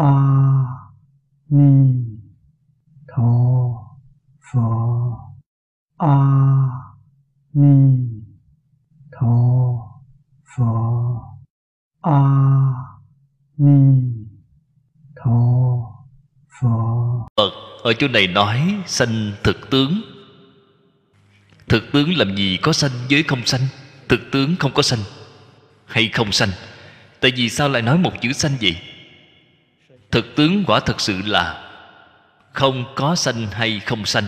a ni tho pho a ni tho pho a ni tho pho Phật ở chỗ này nói sanh thực tướng. Thực tướng làm gì có sanh với không sanh, Thực tướng không có sanh Hay không sanh? Tại vì sao lại nói một chữ sanh vậy? Thực tướng quả thật sự là Không có sanh hay không sanh.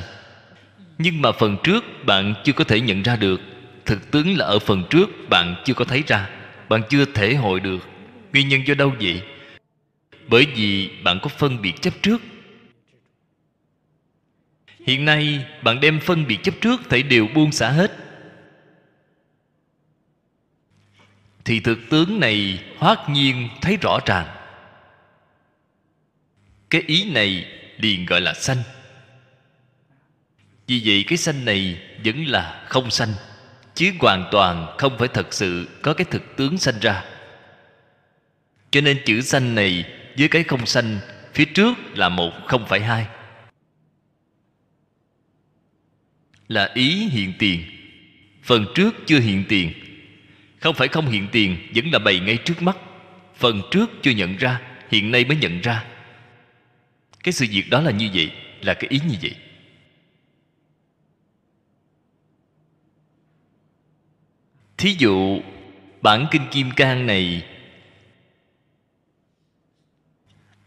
Nhưng mà phần trước bạn chưa có thể nhận ra được. Thực tướng là ở phần trước bạn chưa có thấy ra. Bạn chưa thể hội được. Nguyên nhân do đâu vậy? Bởi vì bạn có phân biệt chấp trước. Hiện nay, bạn đem phân biệt chấp trước Thể đều buông xả hết. Thì thực tướng này hoát nhiên thấy rõ ràng. Cái ý này liền gọi là sanh. Vì vậy cái sanh này vẫn là không sanh, Chứ hoàn toàn không phải thật sự có cái thực tướng sanh ra. Cho nên chữ sanh này với cái không sanh, Phía trước là một không phải hai. Là ý hiện tiền. Phần trước chưa hiện tiền. Không phải không hiện tiền vẫn là bày ngay trước mắt. Phần trước chưa nhận ra, hiện nay mới nhận ra cái sự việc đó là như vậy, là cái ý như vậy. Thí dụ, bản kinh kim cang này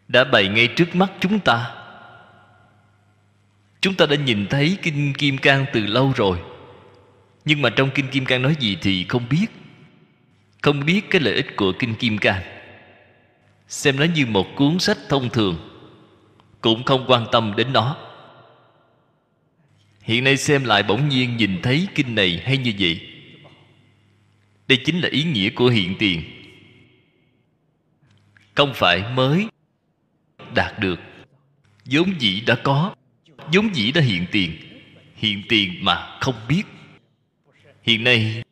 đã bày ngay trước mắt chúng ta. Chúng ta đã nhìn thấy Kinh Kim Cang từ lâu rồi. Nhưng mà trong Kinh Kim Cang nói gì thì không biết. Không biết cái lợi ích của Kinh Kim Cang. Xem nó như một cuốn sách thông thường. Cũng không quan tâm đến nó. Hiện nay xem lại bỗng nhiên nhìn thấy kinh này hay như vậy. Đây chính là ý nghĩa của hiện tiền. Không phải mới đạt được. Vốn dĩ đã có. Vốn dĩ đã hiện tiền. Hiện tiền mà không biết. Hiện nay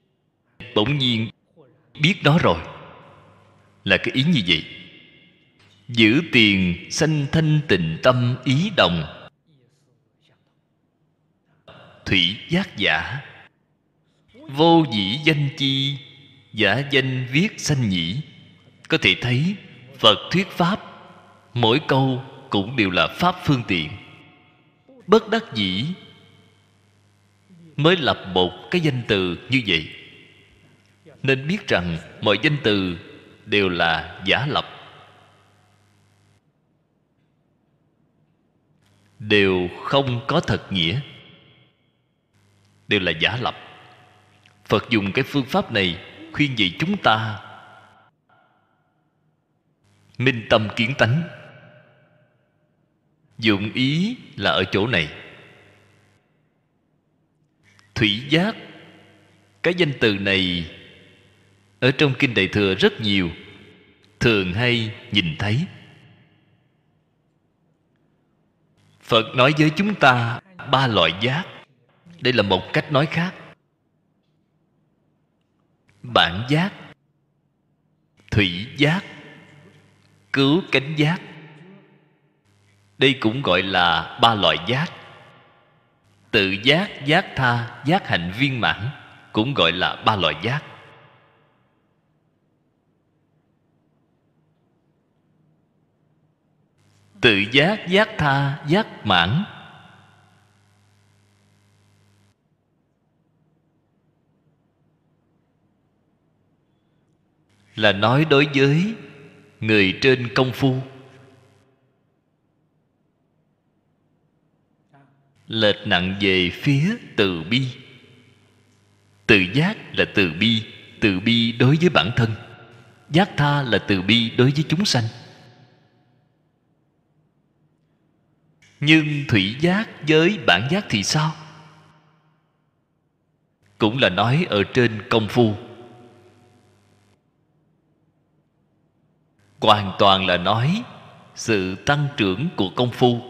bỗng nhiên biết đó rồi. Là cái ý như vậy giữ tiền, sanh thanh tịnh tâm ý đồng. Thủy giác giả. Vô dĩ danh chi, giả danh viết sanh nhĩ. Có thể thấy, phật thuyết pháp, mỗi câu cũng đều là pháp phương tiện. Bất đắc dĩ, mới lập một cái danh từ như vậy. Nên biết rằng mọi danh từ đều là giả lập. Đều không có thật nghĩa. Đều là giả lập. Phật dùng cái phương pháp này khuyên dạy chúng ta minh tâm kiến tánh. Dụng ý là ở chỗ này. Thủy giác, cái danh từ này ở trong kinh đại thừa rất nhiều, thường hay nhìn thấy. Phật nói với chúng ta ba loại giác. Đây là một cách nói khác. Bản giác, thủy giác, cứu cánh giác. Đây cũng gọi là ba loại giác. Tự giác giác tha, giác hạnh viên mãn cũng gọi là ba loại giác. Tự giác giác tha, giác mãn. Là nói đối với người trên công phu. Lệch nặng về phía từ bi. Từ giác là từ bi từ bi đối với bản thân. Giác tha là từ bi đối với chúng sanh. Nhưng thủy giác với bản giác thì sao? Cũng là nói ở trên công phu. Hoàn toàn là nói sự tăng trưởng của công phu.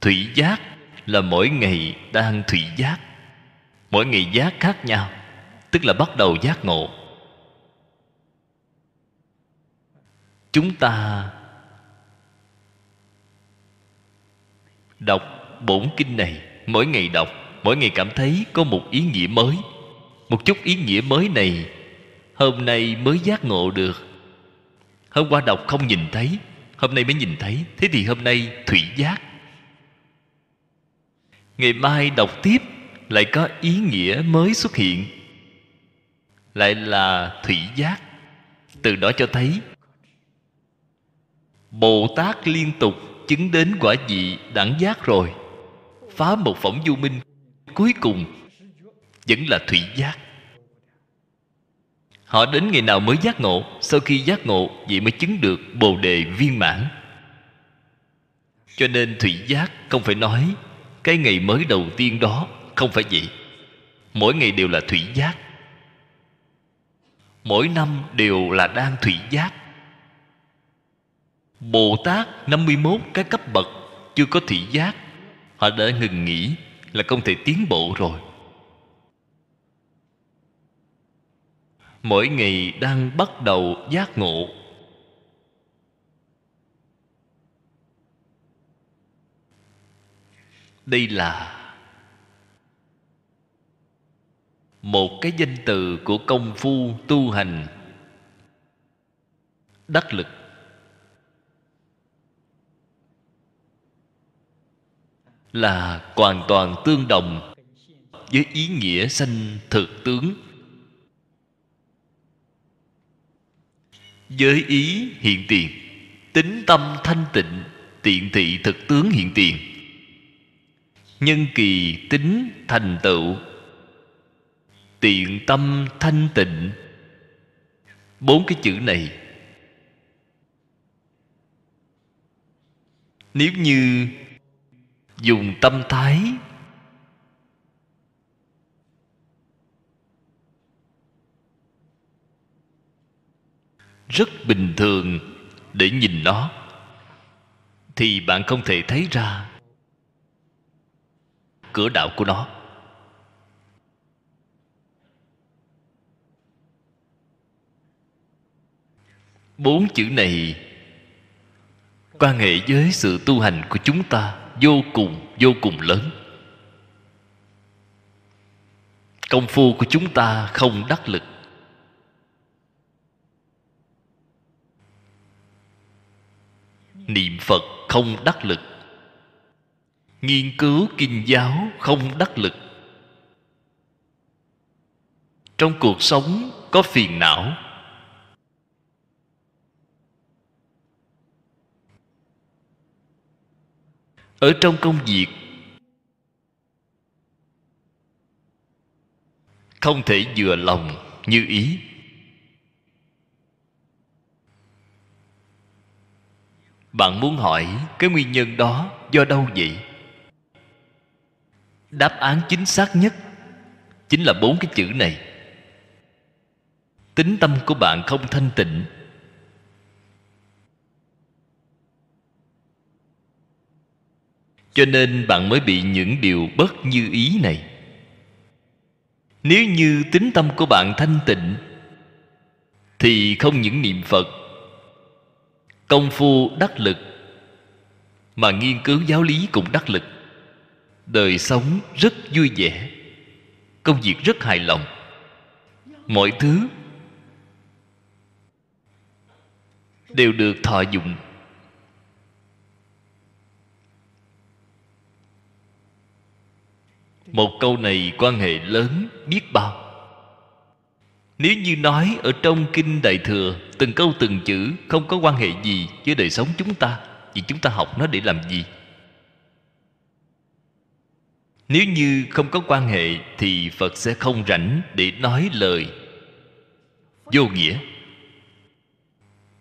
Thủy giác là mỗi ngày đang thủy giác. Mỗi ngày giác khác nhau, tức là bắt đầu giác ngộ. Chúng ta đọc bổn kinh này, mỗi ngày đọc, mỗi ngày cảm thấy có một ý nghĩa mới. Một chút ý nghĩa mới này, hôm nay mới giác ngộ được. Hôm qua đọc không nhìn thấy, hôm nay mới nhìn thấy, thế thì hôm nay thủy giác. Ngày mai đọc tiếp, lại có ý nghĩa mới xuất hiện. Lại là thủy giác. Từ đó cho thấy, bồ tát liên tục chứng đến quả vị đẳng giác rồi. Phá một phỏng du minh cuối cùng vẫn là thủy giác. Họ đến ngày nào mới giác ngộ, sau khi giác ngộ, vậy mới chứng được bồ đề viên mãn. Cho nên thủy giác không phải nói, cái ngày mới đầu tiên đó. Không phải vậy. Mỗi ngày đều là thủy giác. Mỗi năm đều là đang thủy giác. Bồ Tát 51 cái cấp bậc chưa có thị giác. Họ đã ngừng nghỉ, là không thể tiến bộ rồi. Mỗi ngày đang bắt đầu giác ngộ. Đây là Một cái danh từ của công phu tu hành. Đắc lực. Là hoàn toàn tương đồng với ý nghĩa sanh thực tướng. Với ý hiện tiền, tính tâm thanh tịnh, tiện thị thực tướng hiện tiền. Nhân kỳ tính thành tựu, tiện tâm thanh tịnh. Bốn cái chữ này, nếu như dùng tâm thái. Rất bình thường để nhìn nó. Thì bạn không thể thấy ra cửa đạo của nó. Bốn chữ này quan hệ với sự tu hành của chúng ta vô cùng vô cùng lớn. Công phu của chúng ta không đắc lực. Niệm phật không đắc lực. Nghiên cứu kinh giáo không đắc lực. Trong cuộc sống có phiền não. Ở trong công việc. Không thể vừa lòng như ý. Bạn muốn hỏi cái nguyên nhân đó do đâu vậy? Đáp án chính xác nhất chính là bốn cái chữ này. Tính tâm của bạn không thanh tịnh cho nên bạn mới bị những điều bất như ý này. Nếu như tính tâm của bạn thanh tịnh, thì không những niệm phật, công phu đắc lực, mà nghiên cứu giáo lý cũng đắc lực. Đời sống rất vui vẻ, công việc rất hài lòng, mọi thứ đều được thọ dụng. Một câu này quan hệ lớn, biết bao. Nếu như nói ở trong kinh đại thừa, từng câu từng chữ không có quan hệ gì với đời sống chúng ta, thì chúng ta học nó để làm gì? Nếu như không có quan hệ, thì phật sẽ không rảnh để nói lời. Vô nghĩa.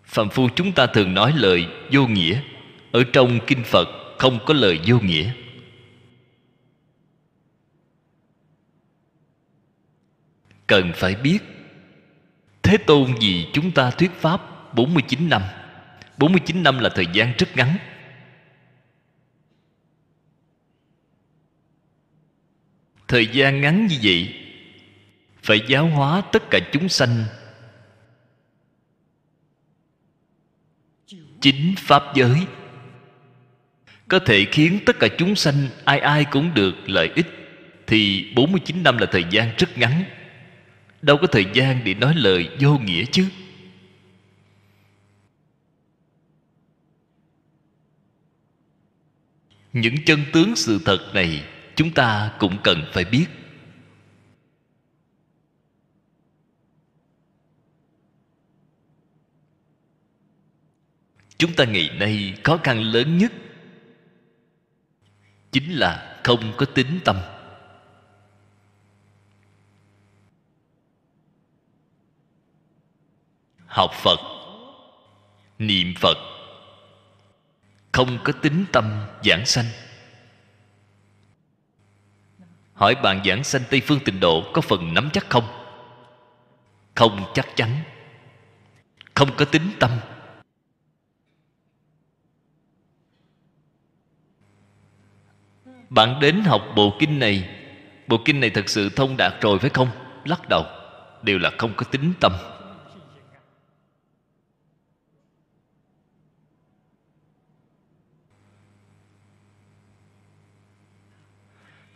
Phạm phu chúng ta thường nói lời vô nghĩa. Ở trong kinh phật không có lời vô nghĩa. Cần phải biết. Thế Tôn vì chúng ta thuyết Pháp 49 năm. 49 năm là thời gian rất ngắn. Thời gian ngắn như vậy, Phải giáo hóa tất cả chúng sanh. Chính pháp giới có thể khiến tất cả chúng sanh ai ai cũng được lợi ích, thì 49 năm là thời gian rất ngắn đâu có thời gian để nói lời vô nghĩa chứ. Những chân tướng sự thật này chúng ta cũng cần phải biết. Chúng ta ngày nay khó khăn lớn nhất chính là không có tính tâm. Học phật. Niệm phật. Không có tính tâm giảng sanh. Hỏi bạn giảng sanh tây phương tịnh độ có phần nắm chắc không? Không chắc chắn. Không có tính tâm. Bạn đến học bộ kinh này. Bộ kinh này thật sự thông đạt rồi phải không? Lắc đầu. Đều là không có tính tâm.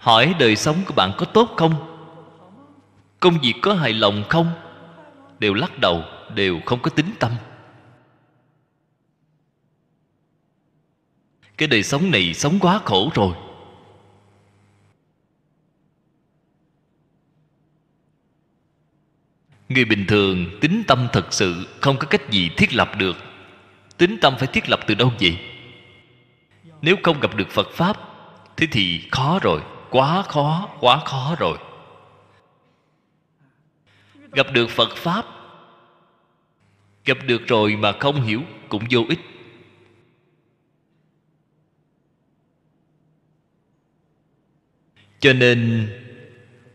Hỏi đời sống của bạn có tốt không? Công việc có hài lòng không? Đều lắc đầu, đều không có tính tâm. Cái đời sống này sống quá khổ rồi. Người bình thường tính tâm thật sự không có cách gì thiết lập được. Tính tâm phải thiết lập từ đâu vậy? Nếu không gặp được phật pháp, thế thì khó rồi quá khó quá khó rồi. Gặp được phật pháp, gặp được rồi mà không hiểu cũng vô ích. Cho nên,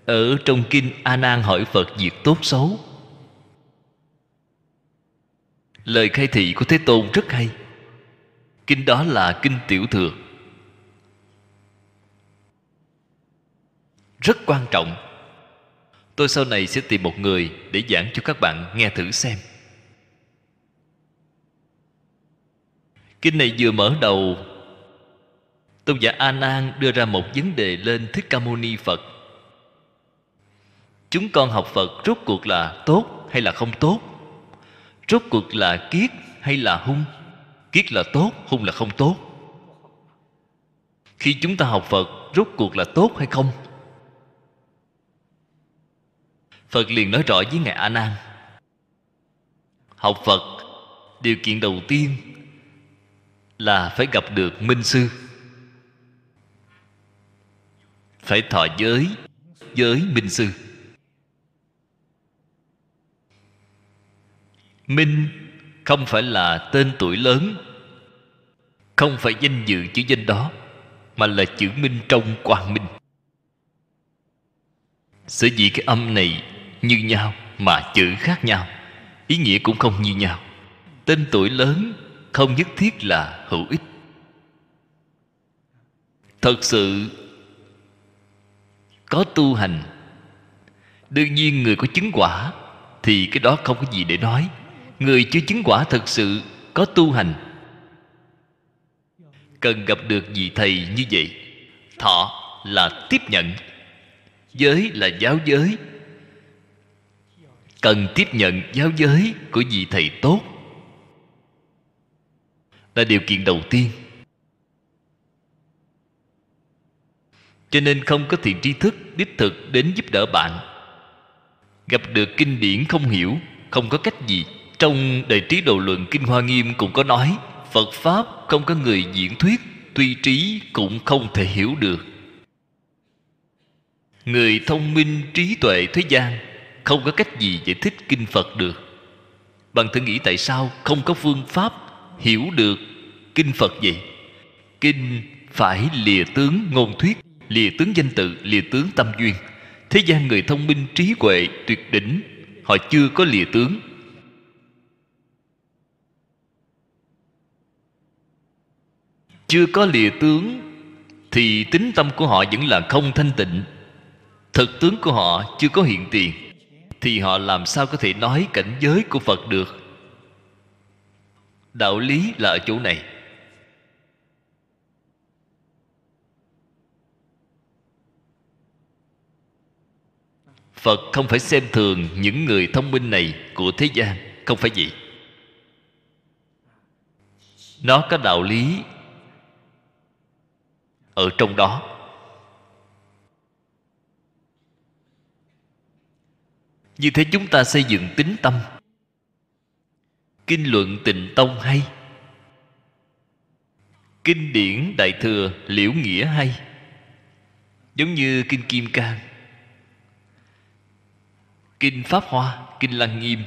ở trong kinh a nan hỏi phật việc tốt xấu, lời khai thị của thế tôn rất hay. Kinh đó là kinh tiểu thừa. Rất quan trọng. Tôi sau này sẽ tìm một người để giảng cho các bạn nghe thử xem. Kinh này vừa mở đầu. Tôn giả a nan đưa ra một vấn đề lên thích ca mâu ni phật. Chúng con học phật rốt cuộc là tốt hay là không tốt? Rốt cuộc là kiết hay là hung? Kiết là tốt, hung là không tốt? Khi chúng ta học phật rốt cuộc là tốt hay không? Phật liền nói rõ với ngài a nan học phật, điều kiện đầu tiên là phải gặp được minh sư. Phải thọ giới giới minh sư. Minh không phải là tên tuổi lớn, không phải danh dự chữ danh đó, mà là chữ minh trong quang minh. Sở dĩ cái âm này như nhau mà chữ khác nhau. Ý nghĩa cũng không như nhau. Tên tuổi lớn không nhất thiết là hữu ích. Thật sự, có tu hành. Đương nhiên người có chứng quả thì cái đó không có gì để nói. Người chưa chứng quả thật sự có tu hành, cần gặp được vị thầy như vậy, thọ là tiếp nhận. Giới là giáo giới cần tiếp nhận giáo giới của vị thầy tốt. Là điều kiện đầu tiên. Cho nên không có thiện tri thức đích thực đến giúp đỡ bạn. Gặp được kinh điển không hiểu, không có cách gì. Trong đời Trí đầu Luận Kinh Hoa Nghiêm cũng có nói, Phật Pháp không có người diễn thuyết, Tuy trí cũng không thể hiểu được. Người thông minh trí tuệ thế gian không có cách gì giải thích Kinh Phật được. Bạn thử nghĩ tại sao không có phương pháp Hiểu được Kinh Phật vậy? Kinh phải lìa tướng ngôn thuyết, Lìa tướng danh tự Lìa tướng tâm duyên. Thế gian người thông minh trí huệ tuyệt đỉnh, Họ chưa có lìa tướng. Chưa có lìa tướng thì tính tâm của họ vẫn là không thanh tịnh. Thực tướng của họ chưa có hiện tiền thì họ làm sao có thể nói cảnh giới của phật được? Đạo lý là ở chỗ này. Phật không phải xem thường những người thông minh này của thế gian, không phải vậy. Nó có đạo lý ở trong đó. Như thế chúng ta xây dựng tính tâm. Kinh luận tịnh tông hay. Kinh điển đại thừa liễu nghĩa hay. Giống như kinh kim cang. Kinh pháp hoa, kinh lăng nghiêm.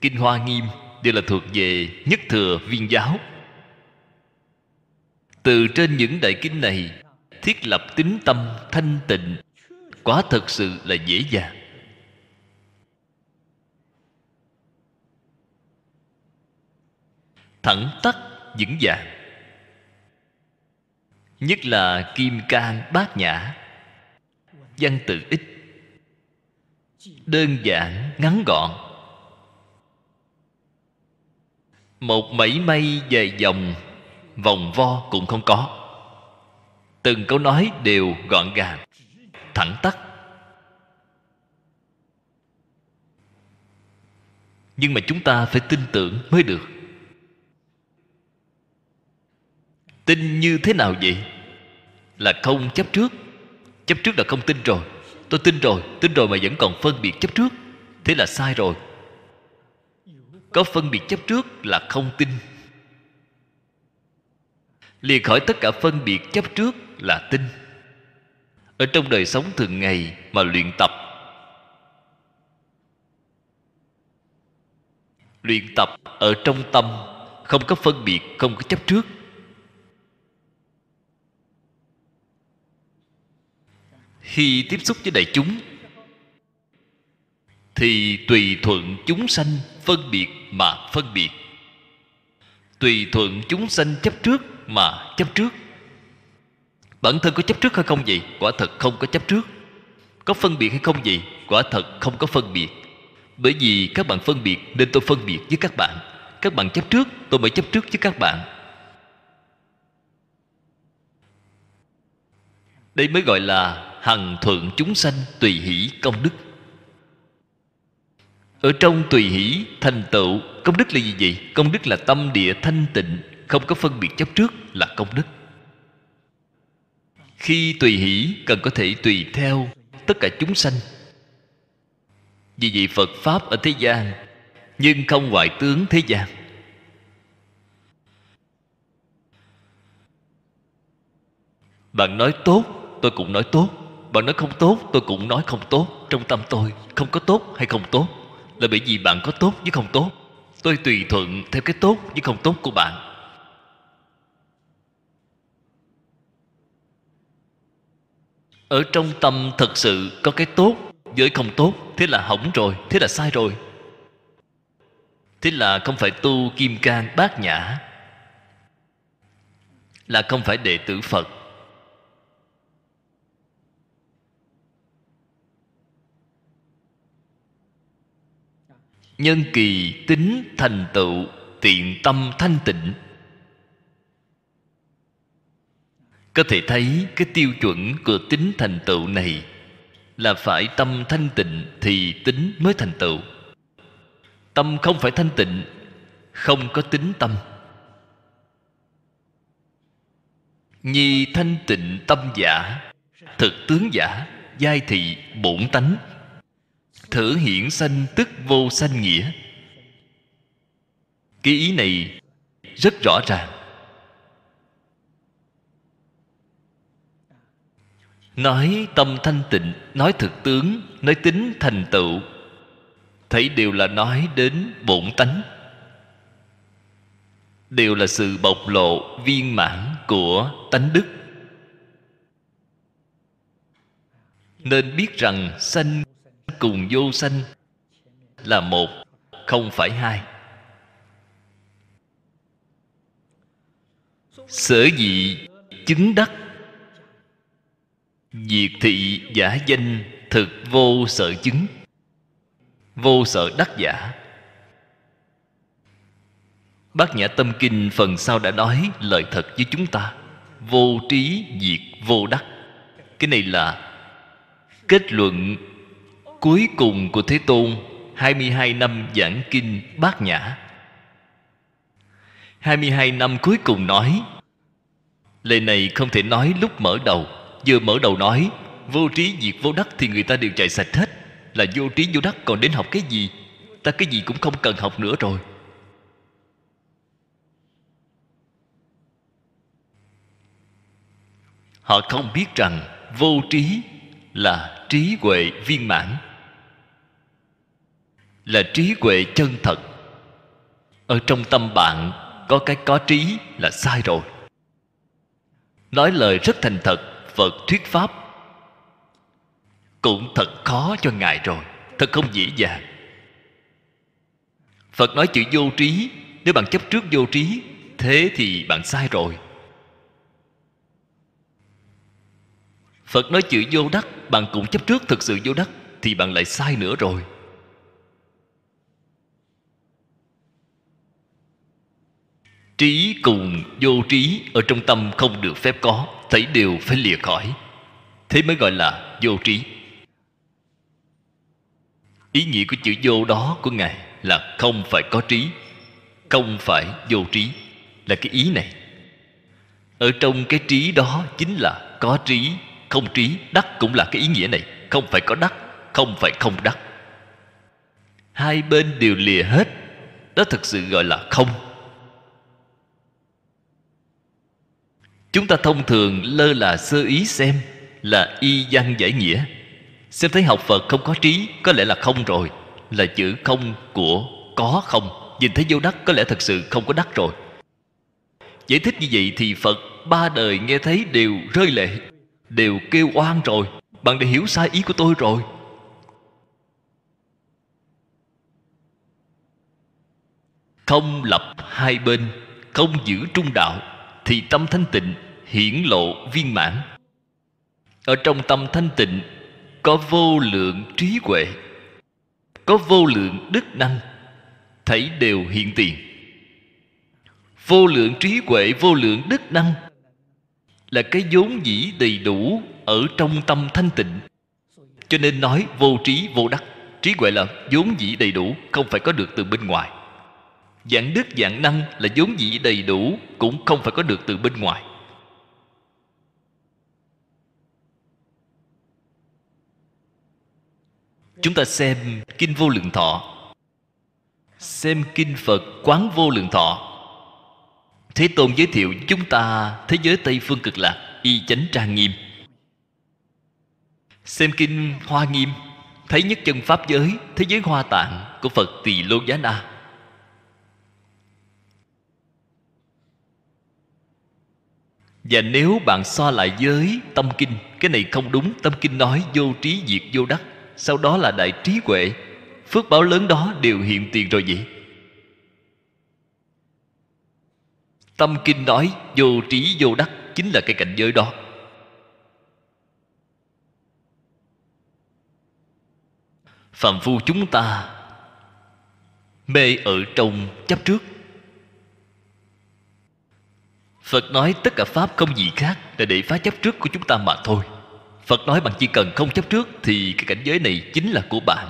Kinh hoa nghiêm đều là thuộc về nhất thừa viên giáo. Từ trên những đại kinh này, thiết lập tính tâm thanh tịnh, quả thật sự là dễ dàng. Thẳng tắc vững vàng. Nhất là kim cang bát nhã, văn tự ít, đơn giản, ngắn gọn. Một mảy may dài dòng, vòng vo cũng không có. Từng câu nói đều gọn gàng, thẳng tắc nhưng mà chúng ta phải tin tưởng mới được. Tin như thế nào vậy? Là không chấp trước. Chấp trước là không tin rồi. Tôi tin rồi tin rồi mà vẫn còn phân biệt chấp trước. Thế là sai rồi. Có phân biệt chấp trước là không tin. Liền khỏi tất cả phân biệt chấp trước là tin. Ở trong đời sống thường ngày mà luyện tập luyện tập ở trong tâm, không có phân biệt, không có chấp trước. Khi tiếp xúc với đại chúng, thì tùy thuận chúng sanh phân biệt mà phân biệt. Tùy thuận chúng sanh chấp trước mà chấp trước. Bản thân có chấp trước hay không vậy? Quả thật không có chấp trước. Có phân biệt hay không vậy? Quả thật không có phân biệt. Bởi vì các bạn phân biệt nên tôi phân biệt với các bạn. Các bạn chấp trước, tôi mới chấp trước với các bạn. Đây mới gọi là hằng thuận chúng sanh tùy hỷ công đức. Ở trong tùy hỷ thành tựu, công đức là gì vậy? Công đức là tâm địa thanh tịnh, không có phân biệt chấp trước là công đức. Khi tùy hỷ, cần có thể tùy theo tất cả chúng sanh. Vì vậy phật pháp ở thế gian, nhưng không ngoại tướng thế gian. Bạn nói tốt, tôi cũng nói tốt bạn nói không tốt, tôi cũng nói không tốt. Trong tâm tôi, không có tốt hay không tốt là bởi vì bạn có tốt với không tốt. Tôi tùy thuận theo cái tốt với không tốt của bạn. Ở trong tâm thật sự có cái tốt với không tốt, thế là hỏng rồi, thế là sai rồi. Thế là không phải tu kim cang bát nhã, là không phải đệ tử phật. Nhân kỳ tính thành tựu, tiện tâm thanh tịnh. Có thể thấy cái tiêu chuẩn của tính thành tựu này là phải tâm thanh tịnh thì tính mới thành tựu. Tâm không phải thanh tịnh, không có tính tâm. Nhi thanh tịnh tâm giả, thực tướng giả, giai thị bổn tánh thử hiển sanh tức vô sanh nghĩa. Cái ý này rất rõ ràng. Nói tâm thanh tịnh, nói thực tướng, nói tính thành tựu, thấy đều là nói đến bổn tánh. Đều là sự bộc lộ viên mãn của tánh đức. Nên biết rằng sanh cùng vô sanh là một, không phải hai. Sở dị chứng đắc, diệt thị giả danh thực vô sợ chứng, vô sợ đắc giả. Bát nhã tâm kinh phần sau đã nói lời thật với chúng ta, vô trí diệt vô đắc. Cái này là kết luận cuối cùng của thế tôn 22 năm giảng kinh bát nhã. 22 năm cuối cùng nói, Lời này không thể nói lúc mở đầu. Vừa mở đầu nói, Vô trí diệt vô đắc thì người ta đều chạy sạch hết. Là vô trí vô đắc còn đến học cái gì? Ta cái gì cũng không cần học nữa rồi. Họ không biết rằng Vô trí là trí huệ viên mãn. Là trí huệ chân thật. Ở trong tâm bạn, Có cái có trí là sai rồi. Nói lời rất thành thật, phật thuyết pháp cũng thật khó cho ngài rồi, thật không dễ dàng. Phật nói chữ vô trí, nếu bạn chấp trước vô trí, thế thì bạn sai rồi. Phật nói chữ vô đắc, bạn cũng chấp trước thực sự vô đắc, thì bạn lại sai nữa rồi. Trí cùng vô trí ở trong tâm không được phép có, thấy đều phải lìa khỏi. Thế mới gọi là vô trí. Ý nghĩa của chữ vô đó của ngài là không phải có trí, không phải vô trí, là cái ý này. Ở trong cái trí đó chính là có trí, không trí, đắc cũng là cái ý nghĩa này. Không phải có đắc, không phải không đắc. Hai bên đều lìa hết, đó thực sự gọi là không. Chúng ta thông thường lơ là sơ ý xem, là y văn giải nghĩa. Xem thấy học phật không có trí, có lẽ là không rồi. Là chữ không của có không. Nhìn thấy vô đắc, có lẽ thật sự không có đắc rồi. Giải thích như vậy thì phật ba đời nghe thấy đều rơi lệ, đều kêu oan rồi. Bạn đã hiểu sai ý của tôi rồi. Không lập hai bên, không giữ trung đạo, thì tâm thanh tịnh hiển lộ viên mãn. Ở trong tâm thanh tịnh, có vô lượng trí huệ, có vô lượng đức năng, thấy đều hiện tiền. Vô lượng trí huệ, vô lượng đức năng là cái vốn dĩ đầy đủ ở trong tâm thanh tịnh. Cho nên nói vô trí, vô đắc, trí huệ là vốn dĩ đầy đủ, không phải có được từ bên ngoài. Dạng đức, dạng năng là vốn dĩ đầy đủ, cũng không phải có được từ bên ngoài. Chúng ta xem kinh vô lượng thọ. Xem kinh phật quán vô lượng thọ. Thế tôn giới thiệu chúng ta thế giới tây phương cực lạc, y chánh trang nghiêm. Xem kinh hoa nghiêm, thấy nhất chân pháp giới, thế giới hoa tạng của phật tỳ lô giá na. Và nếu bạn so lại với tâm kinh, cái này không đúng, tâm kinh nói vô trí diệt vô đắc sau đó là đại trí huệ. Phước báo lớn đó đều hiện tiền rồi vậy. Tâm kinh nói, vô trí, vô đắc chính là cái cảnh giới đó. Phàm phu chúng ta mê ở trong chấp trước. Phật nói tất cả pháp không gì khác là để phá chấp trước của chúng ta mà thôi phật nói bạn chỉ cần không chấp trước thì cái cảnh giới này chính là của bạn.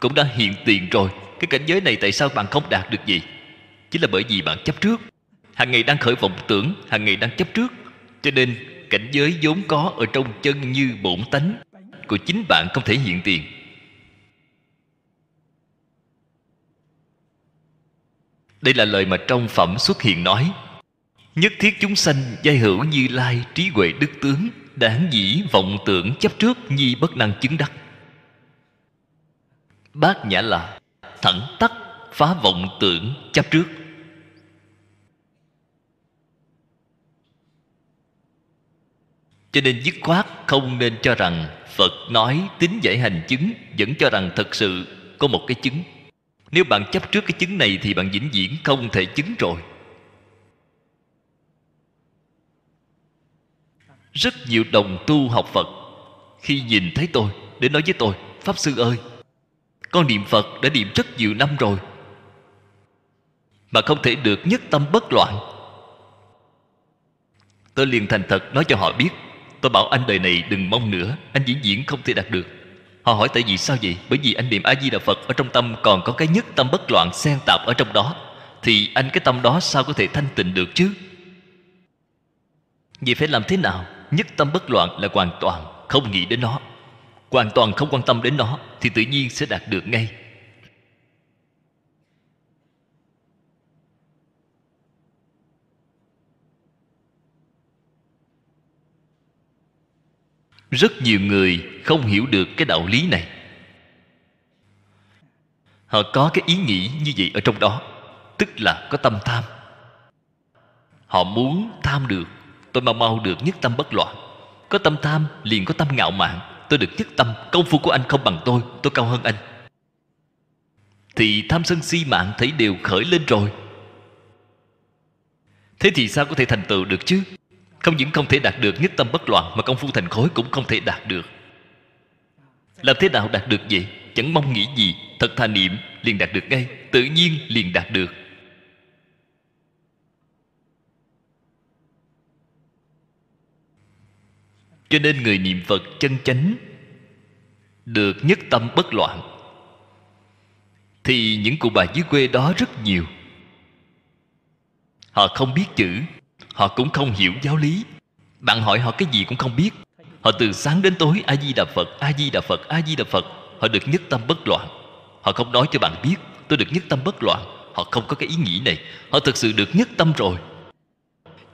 Cũng đã hiện tiền rồi, cái cảnh giới này tại sao bạn không đạt được gì? Chính là bởi vì bạn chấp trước. Hàng ngày đang khởi vọng tưởng, hàng ngày đang chấp trước. Cho nên, cảnh giới vốn có ở trong chân như bổn tánh của chính bạn không thể hiện tiền. Đây là lời mà trong phẩm xuất hiện nói, nhất thiết chúng sanh giai hữu như lai trí huệ đức tướng đáng dĩ vọng tưởng chấp trước nhi bất năng chứng đắc. Bát nhã là thẳng tắc phá vọng tưởng chấp trước. Cho nên dứt khoát không nên cho rằng phật nói tính giải hành chứng vẫn cho rằng thật sự có một cái chứng. Nếu bạn chấp trước cái chứng này thì bạn vĩnh viễn không thể chứng rồi. Rất nhiều đồng tu học phật. Khi nhìn thấy tôi, để nói với tôi, pháp sư ơi, con niệm phật đã niệm rất nhiều năm rồi, mà không thể được nhất tâm bất loạn. Tôi liền thành thật nói cho họ biết. Tôi bảo, anh đời này đừng mong nữa, anh diễn diễn không thể đạt được. Họ hỏi, tại vì sao vậy? Bởi vì anh niệm a di đà phật ở trong tâm còn có cái nhất tâm bất loạn xen tạp ở trong đó, thì anh cái tâm đó sao có thể thanh tịnh được chứ? Vậy phải làm thế nào? Nhất tâm bất loạn là hoàn toàn không nghĩ đến nó. Hoàn toàn không quan tâm đến nó thì tự nhiên sẽ đạt được ngay. Rất nhiều người không hiểu được cái đạo lý này. Họ có cái ý nghĩ như vậy ở trong đó, tức là có tâm tham. Họ muốn tham được tôi mau mau được nhất tâm bất loạn. Có tâm tham, liền có tâm ngạo mạn. Tôi được nhất tâm, công phu của anh không bằng tôi. Tôi cao hơn anh. Thì tham sân si mạng thấy đều khởi lên rồi. Thế thì sao có thể thành tựu được chứ? Không những không thể đạt được nhất tâm bất loạn, mà công phu thành khối cũng không thể đạt được. Làm thế nào đạt được vậy? Chẳng mong nghĩ gì. Thật thà niệm, liền đạt được ngay. Tự nhiên liền đạt được. Cho nên người niệm phật chân chánh, được nhất tâm bất loạn. Thì những cụ bà dưới quê đó rất nhiều. Họ không biết chữ, họ cũng không hiểu giáo lý. Bạn hỏi họ cái gì cũng không biết. Họ từ sáng đến tối, a di đà phật, a di đà phật, a di đà phật, họ được nhất tâm bất loạn. Họ không nói cho bạn biết, tôi được nhất tâm bất loạn. Họ không có cái ý nghĩ này. Họ thực sự được nhất tâm rồi.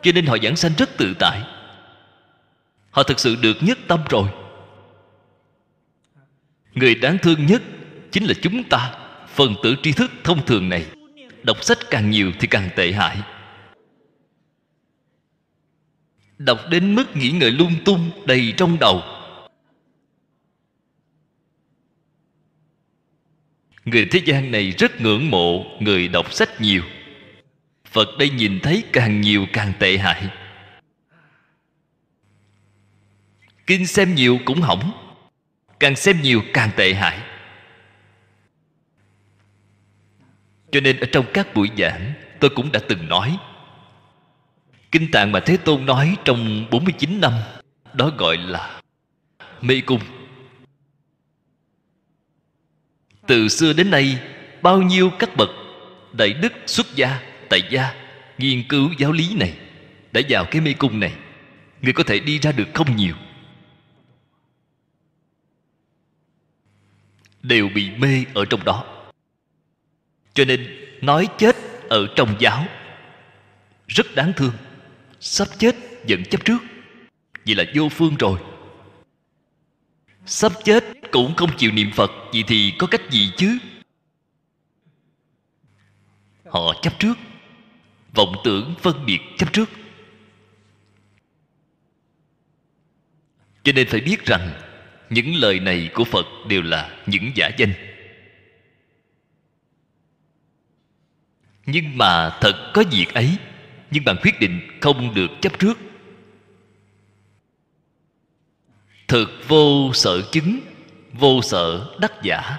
Cho nên họ giảng sanh rất tự tại họ thực sự được nhất tâm rồi. Người đáng thương nhất chính là chúng ta, phần tử tri thức thông thường này. Đọc sách càng nhiều thì càng tệ hại. Đọc đến mức nghĩ ngợi lung tung đầy trong đầu. Người thế gian này rất ngưỡng mộ người đọc sách nhiều. Phật đây nhìn thấy càng nhiều càng tệ hại. Kinh xem nhiều cũng hỏng càng xem nhiều càng tệ hại. Cho nên ở trong các buổi giảng tôi cũng đã từng nói Kinh tạng mà Thế Tôn nói trong 49 năm Đó gọi là mê cung. Từ xưa đến nay Bao nhiêu các bậc Đại đức xuất gia, tại gia Nghiên cứu giáo lý này Đã vào cái mê cung này. Người có thể đi ra được không nhiều. Đều bị mê ở trong đó. Cho nên nói chết ở trong giáo Rất đáng thương. Sắp chết vẫn chấp trước. Vì là vô phương rồi. Sắp chết cũng không chịu niệm phật, vậy thì có cách gì chứ? Họ chấp trước. Vọng tưởng phân biệt chấp trước. Cho nên phải biết rằng những lời này của phật đều là những giả danh. Nhưng mà thật có việc ấy, nhưng bạn quyết định không được chấp trước. Thực vô sở chứng, vô sở đắc giả.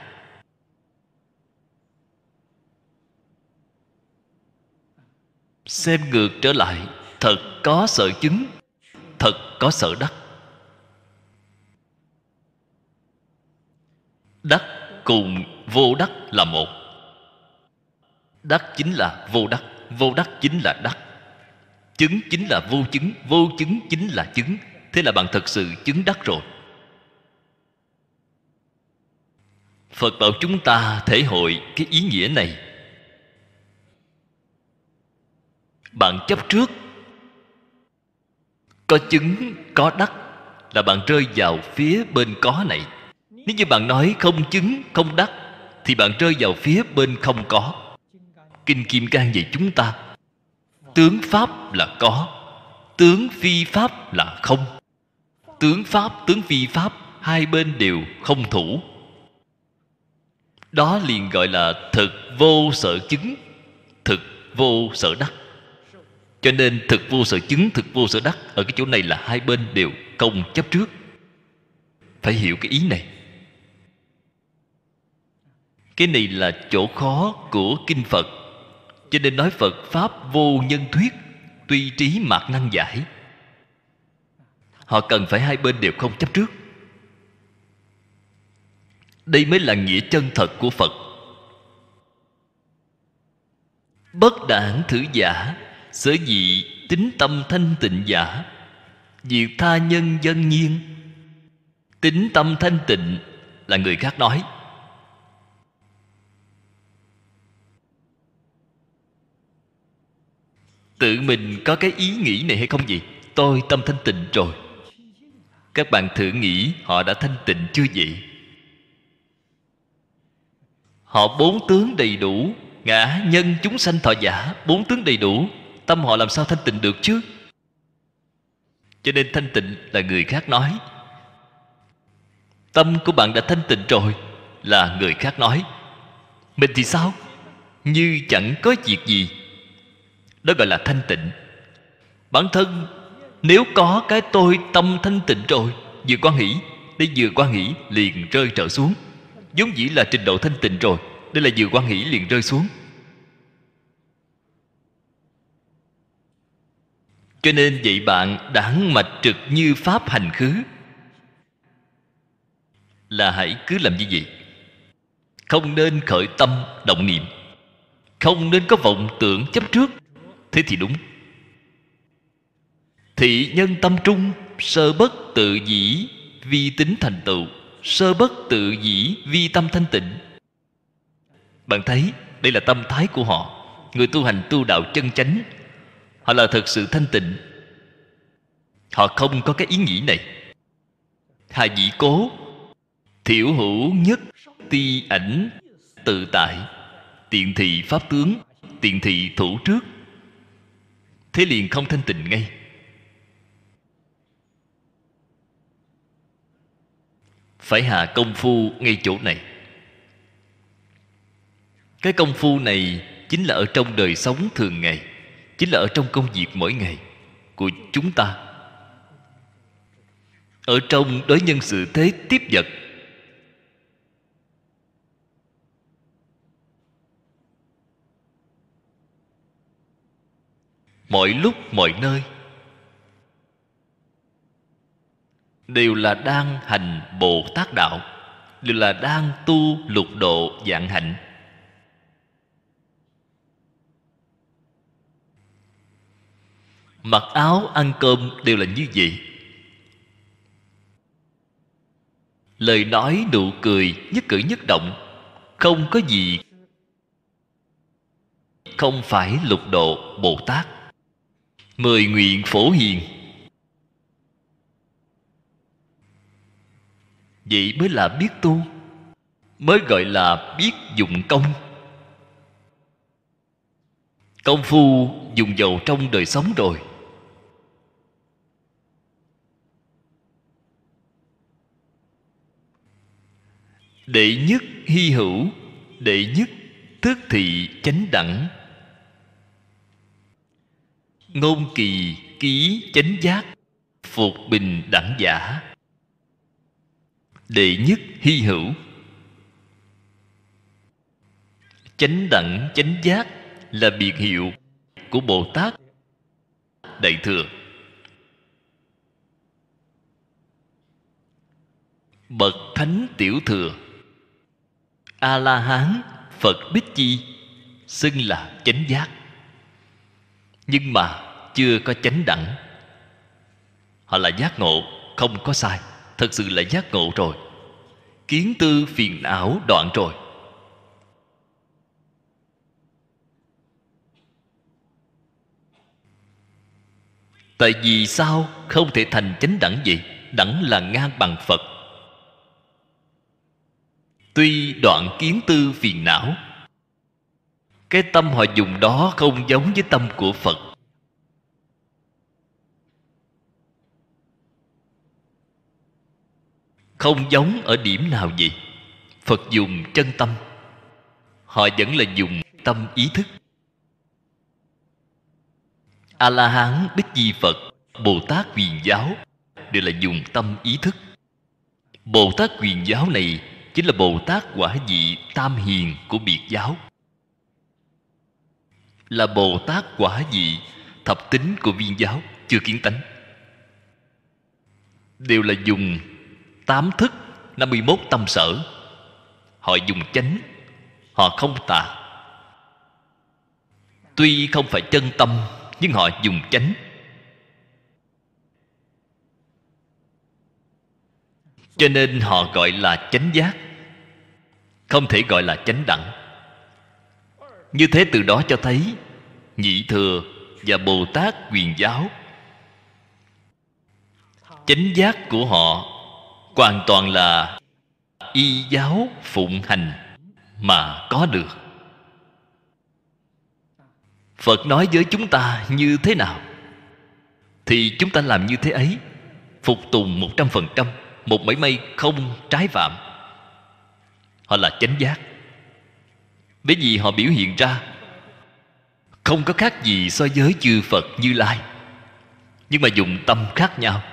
Xem ngược trở lại, thật có sở chứng, thật có sở đắc. Đắc cùng vô đắc là một. Đắc chính là vô đắc vô đắc chính là đắc. Chứng chính là vô chứng vô chứng chính là chứng. Thế là bạn thật sự chứng đắc rồi. Phật bảo chúng ta thể hội cái ý nghĩa này. Bạn chấp trước. Có chứng, có đắc là bạn rơi vào phía bên có này nếu như bạn nói không chứng, không đắc, thì bạn rơi vào phía bên không có. Kinh kim cang dạy chúng ta, tướng pháp là có, tướng phi pháp là không. Tướng pháp, tướng phi pháp, hai bên đều không thủ. Đó liền gọi là thực vô sở chứng, thực vô sở đắc. Cho nên thực vô sở chứng, thực vô sở đắc ở cái chỗ này là hai bên đều không chấp trước. Phải hiểu cái ý này cái này là chỗ khó của kinh phật. Cho nên nói phật pháp vô nhân thuyết, tuy trí mạc năng giải. Họ cần phải hai bên đều không chấp trước. Đây mới là nghĩa chân thật của phật. Bất đảng thử giả, sở dị tính tâm thanh tịnh giả diệt tha nhân dân nhiên. Tính tâm thanh tịnh là người khác nói. Tự mình có cái ý nghĩ này hay không gì tôi tâm thanh tịnh rồi. Các bạn thử nghĩ họ đã thanh tịnh chưa vậy? Họ bốn tướng đầy đủ. Ngã nhân chúng sanh thọ giả, bốn tướng đầy đủ. Tâm họ làm sao thanh tịnh được chứ? Cho nên thanh tịnh là người khác nói. Tâm của bạn đã thanh tịnh rồi, là người khác nói. Mình thì sao? Như chẳng có việc gì đó gọi là thanh tịnh. Bản thân, nếu có cái tôi tâm thanh tịnh rồi, vừa quan hỷ đây vừa quan hỷ, liền rơi trở xuống. Vốn dĩ là trình độ thanh tịnh rồi đây là vừa quan hỷ liền rơi xuống. Cho nên vậy bạn đảng mạch trực như pháp hành khứ. Là hãy cứ làm như vậy. Không nên khởi tâm động niệm. Không nên có vọng tưởng chấp trước thế thì đúng. Thị nhân tâm trung, sơ bất tự dĩ vi tính thành tựu, sơ bất tự dĩ vi tâm thanh tịnh. Bạn thấy, đây là tâm thái của họ. Người tu hành tu đạo chân chánh, họ là thật sự thanh tịnh. Họ không có cái ý nghĩ này. Hà dĩ cố, thiểu hữu nhất, ti ảnh, tự tại. Tiện thị pháp tướng, tiện thị thủ trước thế liền không thanh tịnh ngay. Phải hạ công phu ngay chỗ này. Cái công phu này chính là ở trong đời sống thường ngày, chính là ở trong công việc mỗi ngày của chúng ta. Ở trong đối nhân sự thế tiếp vật mọi lúc, mọi nơi. Đều là đang hành bồ tát đạo, đều là đang tu lục độ dạng hạnh. Mặc áo ăn cơm đều là như vậy. Lời nói nụ cười nhất cử nhất động, không có gì, không phải lục độ bồ tát mười nguyện phổ hiền. Vậy mới là biết tu, mới gọi là biết dụng công. Công phu dùng dầu trong đời sống rồi. Đệ nhất hy hữu, đệ nhất tước thị chánh đẳng ngôn kỳ ký chánh giác, phục bình đẳng giả. Đệ nhất hy hữu. Chánh đẳng, chánh giác là biệt hiệu của bồ tát. Đại thừa. Bậc thánh tiểu thừa. A la hán, phật bích chi, xưng là chánh giác nhưng mà chưa có chánh đẳng. Họ là giác ngộ, không có sai. Thật sự là giác ngộ rồi. Kiến tư phiền não đoạn rồi. Tại vì sao không thể thành chánh đẳng vậy? Đẳng là ngang bằng phật. Tuy đoạn kiến tư phiền não cái tâm họ dùng đó không giống với tâm của phật. Không giống ở điểm nào gì phật dùng chân tâm. Họ vẫn là dùng tâm ý thức. A la hán bích di phật bồ tát quyền giáo đều là dùng tâm ý thức. Bồ tát quyền giáo này chính là bồ tát quả vị tam hiền của biệt giáo là bồ tát quả vị, thập tính của viên giáo chưa kiến tánh. Đều là dùng tám thức 51 tâm sở. Họ dùng chánh, họ không tà. Tuy không phải chân tâm, nhưng họ dùng chánh. Cho nên họ gọi là chánh giác, không thể gọi là chánh đẳng như thế từ đó cho thấy, nhị thừa và bồ tát quyền giáo chánh giác của họ hoàn toàn là y giáo phụng hành mà có được. Phật nói với chúng ta như thế nào? Thì chúng ta làm như thế ấy, phục tùng một trăm phần trăm, một mảy may không trái phạm họ là chánh giác bởi vì họ biểu hiện ra, không có khác gì so với chư phật như lai. Nhưng mà dùng tâm khác nhau.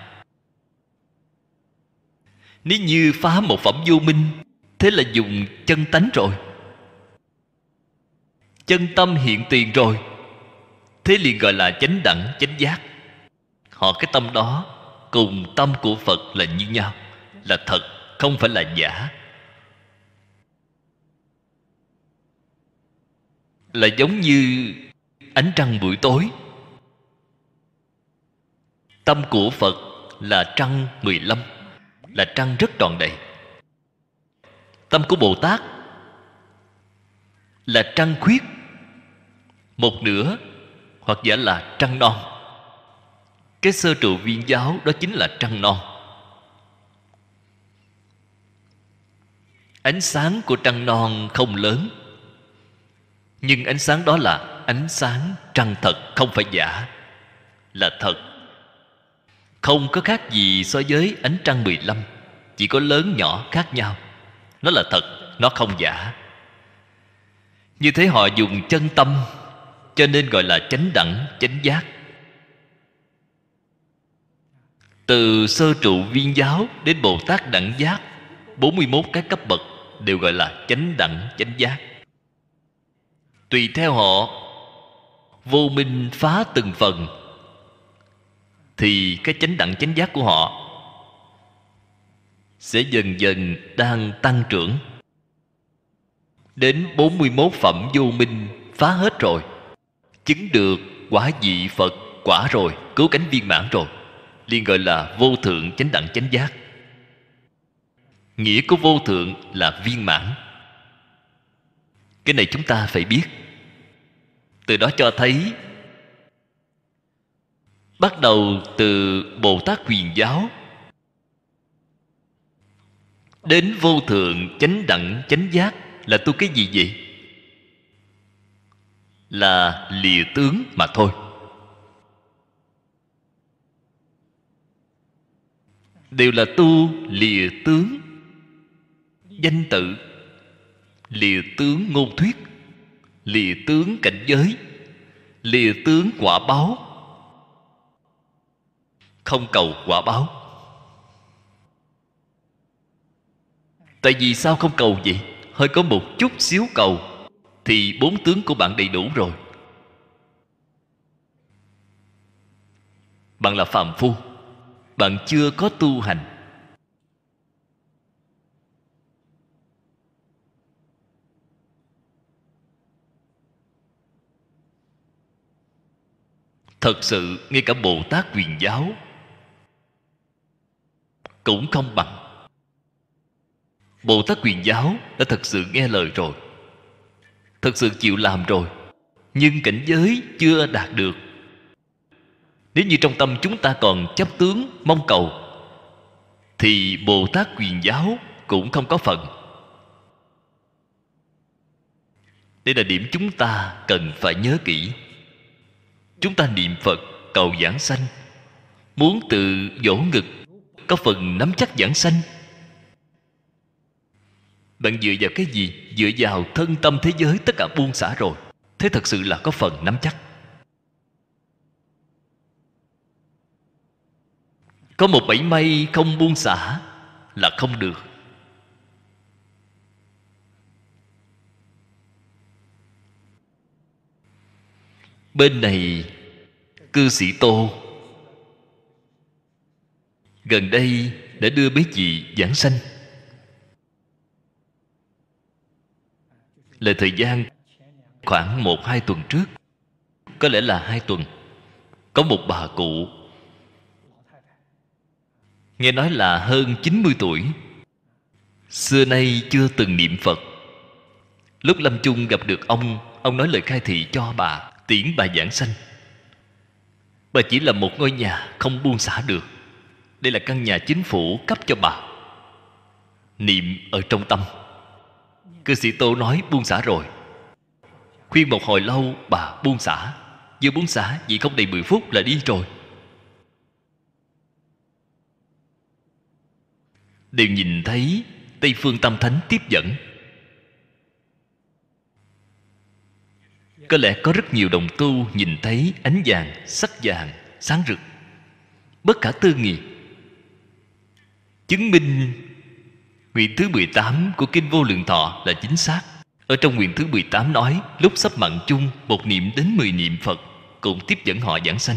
Nếu như phá một phẩm vô minh, thế là dùng chân tánh rồi. Chân tâm hiện tiền rồi, thế liền gọi là chánh đẳng, chánh giác. Họ cái tâm đó cùng tâm của phật là như nhau, là thật, không phải là giả. Là giống như ánh trăng buổi tối. Tâm của phật là trăng 15 là trăng rất tròn đầy. Tâm của bồ tát là trăng khuyết, một nửa hoặc giả là trăng non. Cái sơ trụ viên giáo đó chính là trăng non. Ánh sáng của trăng non không lớn nhưng ánh sáng đó là ánh sáng trăng thật không phải giả. Là thật. Không có khác gì so với ánh trăng 15 Chỉ có lớn nhỏ khác nhau. Nó là thật, nó không giả. Như thế họ dùng chân tâm Cho nên gọi là chánh đẳng, chánh giác. Từ sơ trụ viên giáo đến Bồ Tát đẳng giác 41 cái cấp bậc đều gọi là chánh đẳng, chánh giác. Tùy theo họ. Vô minh phá từng phần, thì cái chánh đẳng chánh giác của họ sẽ dần dần đang tăng trưởng. Đến 41 phẩm vô minh phá hết rồi, chứng được quả vị Phật quả rồi, cứu cánh viên mãn rồi, liền gọi là vô thượng chánh đẳng chánh giác. Nghĩa của vô thượng là viên mãn cái này chúng ta phải biết. Từ đó cho thấy, bắt đầu từ bồ tát quyền giáo đến vô thượng chánh đẳng chánh giác là tu cái gì vậy? Là lìa tướng mà thôi. Đều là tu lìa tướng, danh tự lìa tướng ngôn thuyết, lìa tướng cảnh giới, lìa tướng quả báo. Không cầu quả báo. Tại vì sao không cầu vậy? Hơi có một chút xíu cầu, thì bốn tướng của bạn đầy đủ rồi. Bạn là phàm phu, bạn chưa có tu hành. Thật sự, ngay cả bồ tát quyền giáo cũng không bằng. Bồ tát quyền giáo đã thật sự nghe lời rồi, thật sự chịu làm rồi, nhưng cảnh giới chưa đạt được. Nếu như trong tâm chúng ta còn chấp tướng, mong cầu, thì bồ tát quyền giáo cũng không có phần. Đây là điểm chúng ta cần phải nhớ kỹ chúng ta niệm phật cầu giảng sanh. Muốn tự dỗ ngực, có phần nắm chắc giảng sanh. Bạn dựa vào cái gì? Dựa vào thân tâm thế giới tất cả buông xả rồi. Thế thật sự là có phần nắm chắc. Có một bảy may không buông xả là không được. Bên này cư sĩ tô. Gần đây đã đưa mấy vị giảng sanh. Là thời gian khoảng một hai tuần trước, có lẽ là hai tuần, có một bà cụ, nghe nói là hơn 90 tuổi, xưa nay chưa từng niệm phật. Lúc lâm chung gặp được ông ông nói lời khai thị cho bà, tiễn bà giảng sanh bà chỉ là một ngôi nhà không buông xả được. Đây là căn nhà chính phủ cấp cho bà. Niệm ở trong tâm. Cư sĩ tô nói buông xả rồi. Khuyên một hồi lâu, bà buông xả. Vừa buông xả, chỉ không đầy 10 phút là đi rồi. Đều nhìn thấy tây phương tâm thánh tiếp dẫn. Có lẽ có rất nhiều đồng tu nhìn thấy ánh vàng, sắc vàng, sáng rực. Bất khả tư nghị. Chứng minh nguyện thứ 18 của kinh vô lượng thọ là chính xác. Ở trong nguyện thứ 18 nói, lúc sắp mặn chung, một niệm đến 10 niệm Phật, cũng tiếp dẫn họ giảng sanh.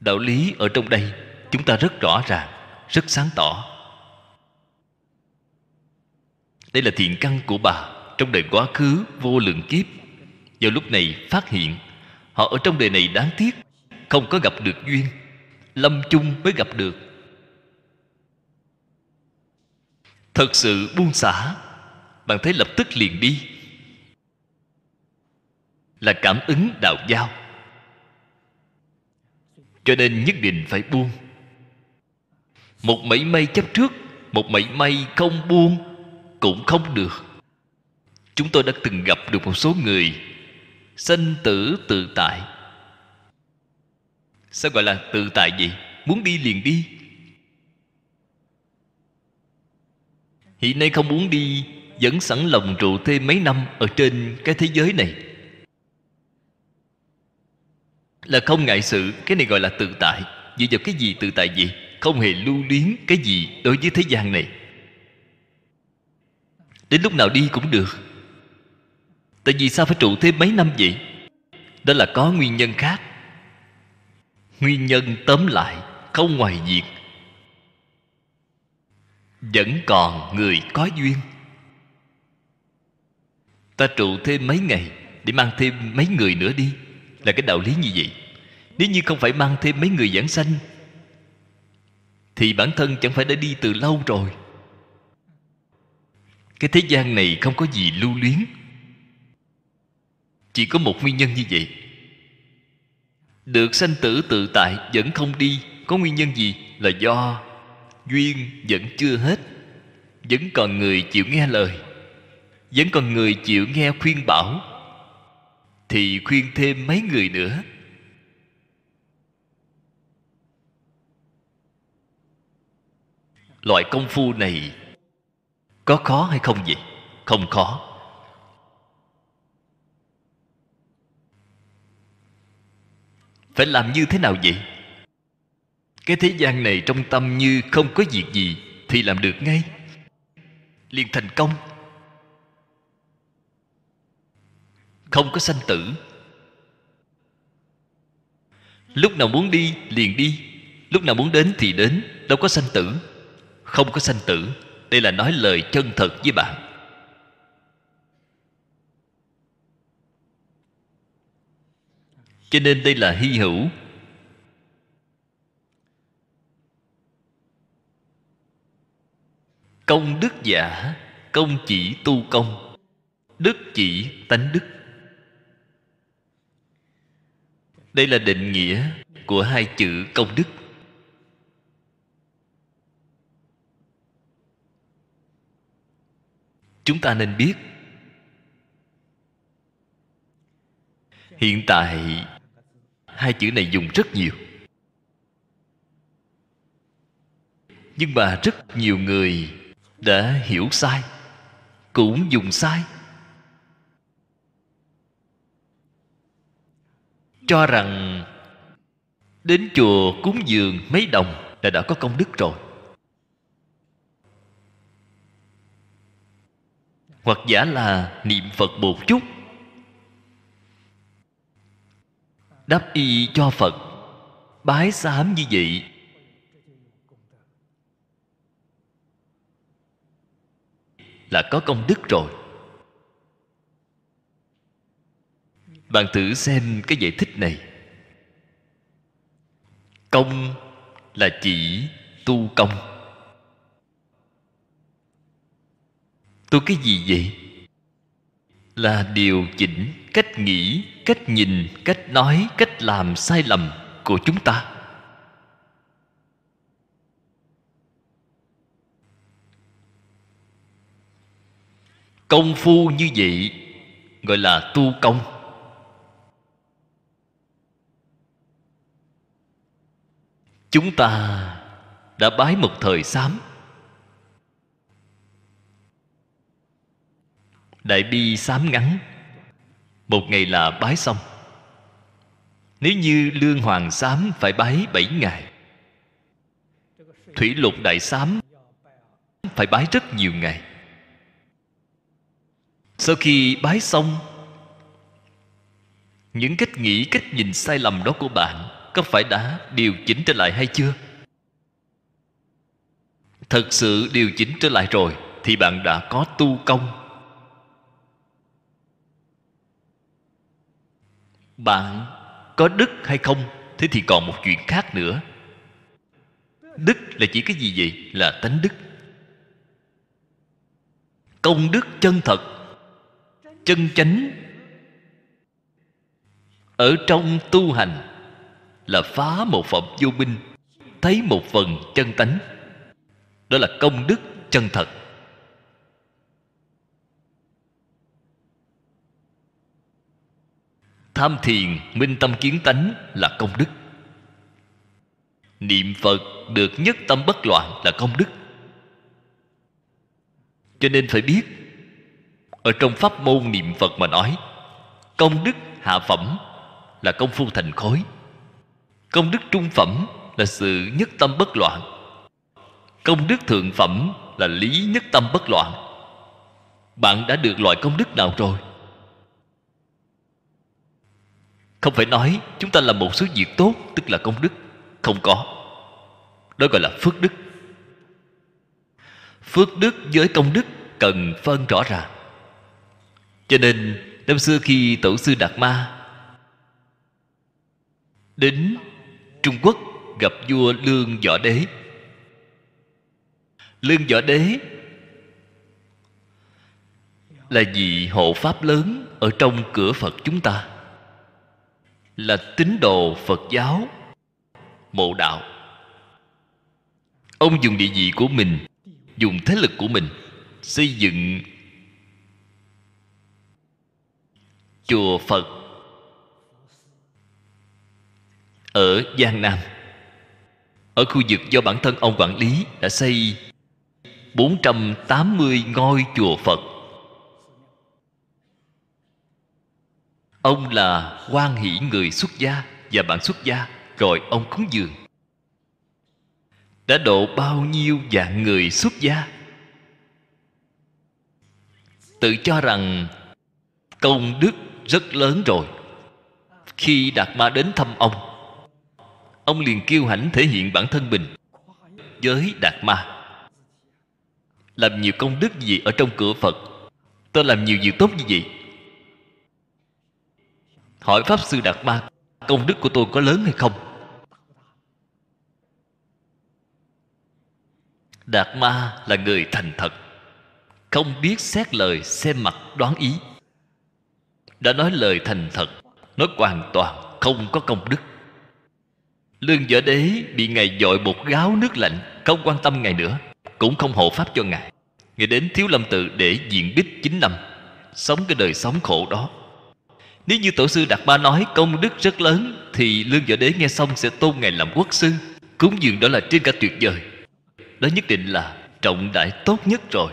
Đạo lý ở trong đây, chúng ta rất rõ ràng, rất sáng tỏ. Đây là thiện căn của bà trong đời quá khứ vô lượng kiếp. Vào lúc này phát hiện, họ ở trong đời này đáng tiếc, không có gặp được duyên, lâm chung mới gặp được. Thật sự buông xả, bạn thấy lập tức liền đi. Là cảm ứng đạo giao. Cho nên nhất định phải buông. Một mảy may chấp trước, một mảy may không buông cũng không được chúng tôi đã từng gặp được một số người sanh tử tự tại. Sao gọi là tự tại vậy? Muốn đi liền đi. Hiện nay không muốn đi, vẫn sẵn lòng trụ thêm mấy năm ở trên cái thế giới này. Là không ngại sự, cái này gọi là tự tại. Dựa vào cái gì tự tại gì không hề lưu luyến cái gì đối với thế gian này. Đến lúc nào đi cũng được tại vì sao phải trụ thêm mấy năm vậy? Đó là có nguyên nhân khác. Nguyên nhân tóm lại, không ngoài việc vẫn còn người có duyên. Ta trụ thêm mấy ngày để mang thêm mấy người nữa đi, là cái đạo lý như vậy. Nếu như không phải mang thêm mấy người giảng sanh, thì bản thân chẳng phải đã đi từ lâu rồi. Cái thế gian này không có gì lưu luyến chỉ có một nguyên nhân như vậy. Được sanh tử tự tại vẫn không đi, có nguyên nhân gì là do duyên vẫn chưa hết? Vẫn còn người chịu nghe lời, vẫn còn người chịu nghe khuyên bảo, thì khuyên thêm mấy người nữa. Loại công phu này có khó hay không vậy? Không khó. Phải làm như thế nào vậy? Cái thế gian này trong tâm như không có việc gì thì làm được ngay. Liền thành công. Không có sanh tử. Lúc nào muốn đi, liền đi. Lúc nào muốn đến thì đến. Đâu có sanh tử. Không có sanh tử. Đây là nói lời chân thật với bạn. Cho nên đây là hy hữu. Công đức giả, công chỉ tu công. Đức chỉ tánh đức. Đây là định nghĩa của hai chữ công đức. Chúng ta nên biết, hiện tại hai chữ này dùng rất nhiều. Nhưng mà rất nhiều người đã hiểu sai, cũng dùng sai. Cho rằng đến chùa cúng dường mấy đồng là đã có công đức rồi. Hoặc giả là niệm phật một chút đáp y cho phật. Bái sám như vậy. Là có công đức rồi. Bạn thử xem cái giải thích này. Công là chỉ tu công. Tu cái gì vậy? Là điều chỉnh cách nghĩ, cách nhìn, cách nói, cách làm sai lầm của chúng ta. Công phu như vậy gọi là tu công. Chúng ta đã bái một thời sám. Đại bi sám ngắn một ngày là bái xong. Nếu như lương hoàng sám phải bái bảy ngày, thủy lục đại sám phải bái rất nhiều ngày. Sau khi bái xong, những cách nghĩ, cách nhìn sai lầm đó của bạn có phải đã điều chỉnh trở lại hay chưa? Thật sự điều chỉnh trở lại rồi thì bạn đã có tu công. Bạn có đức hay không? Thế thì còn một chuyện khác nữa. Đức là chỉ cái gì vậy? Là tánh đức. Công đức chân thật, chân chánh, ở trong tu hành là phá một phẩm vô minh, thấy một phần chân tánh. Đó là công đức chân thật. Tham thiền, minh tâm kiến tánh là công đức. Niệm phật được nhất tâm bất loạn là công đức. Cho nên phải biết, ở trong pháp môn niệm phật mà nói, công đức hạ phẩm là công phu thành khối. Công đức trung phẩm là sự nhất tâm bất loạn. Công đức thượng phẩm là lý nhất tâm bất loạn. Bạn đã được loại công đức nào rồi? Không phải nói chúng ta làm một số việc tốt, tức là công đức. Không có. Đó gọi là phước đức. Phước đức với công đức cần phân rõ ràng. Cho nên, năm xưa khi tổ sư đạt ma đến trung quốc gặp vua lương võ đế, lương võ đế là vị hộ pháp lớn ở trong cửa phật chúng ta là tín đồ phật giáo. Mộ đạo. Ông dùng địa vị của mình, dùng thế lực của mình xây dựng chùa phật ở giang nam. Ở khu vực do bản thân ông quản lý đã xây 480 ngôi chùa Phật. Ông là quan hỷ người xuất gia Và bạn xuất gia Rồi ông cúng dường. Đã độ bao nhiêu dạng người xuất gia? Tự cho rằng Công đức rất lớn rồi. Khi Đạt Ma đến thăm ông Ông liền kêu hãnh thể hiện bản thân mình Với Đạt Ma. Làm nhiều công đức gì ở trong cửa Phật? Tôi làm nhiều việc tốt như vậy hỏi pháp sư đạt ma, công đức của tôi có lớn hay không? Đạt ma là người thành thật, không biết xét lời, xem mặt, đoán ý. Đã nói lời thành thật, nói hoàn toàn, không có công đức. Lương võ đế bị ngài dội bột gáo nước lạnh, không quan tâm ngài nữa, cũng không hộ pháp cho ngài. Ngài đến thiếu lâm tự để diện bích 9 năm sống cái đời sống khổ đó nếu như tổ sư Đạt Ba nói công đức rất lớn Thì Lương Võ Đế nghe xong sẽ tôn Ngài làm quốc sư Cúng dường đó là trên cả tuyệt vời. Đó nhất định là trọng đại tốt nhất rồi.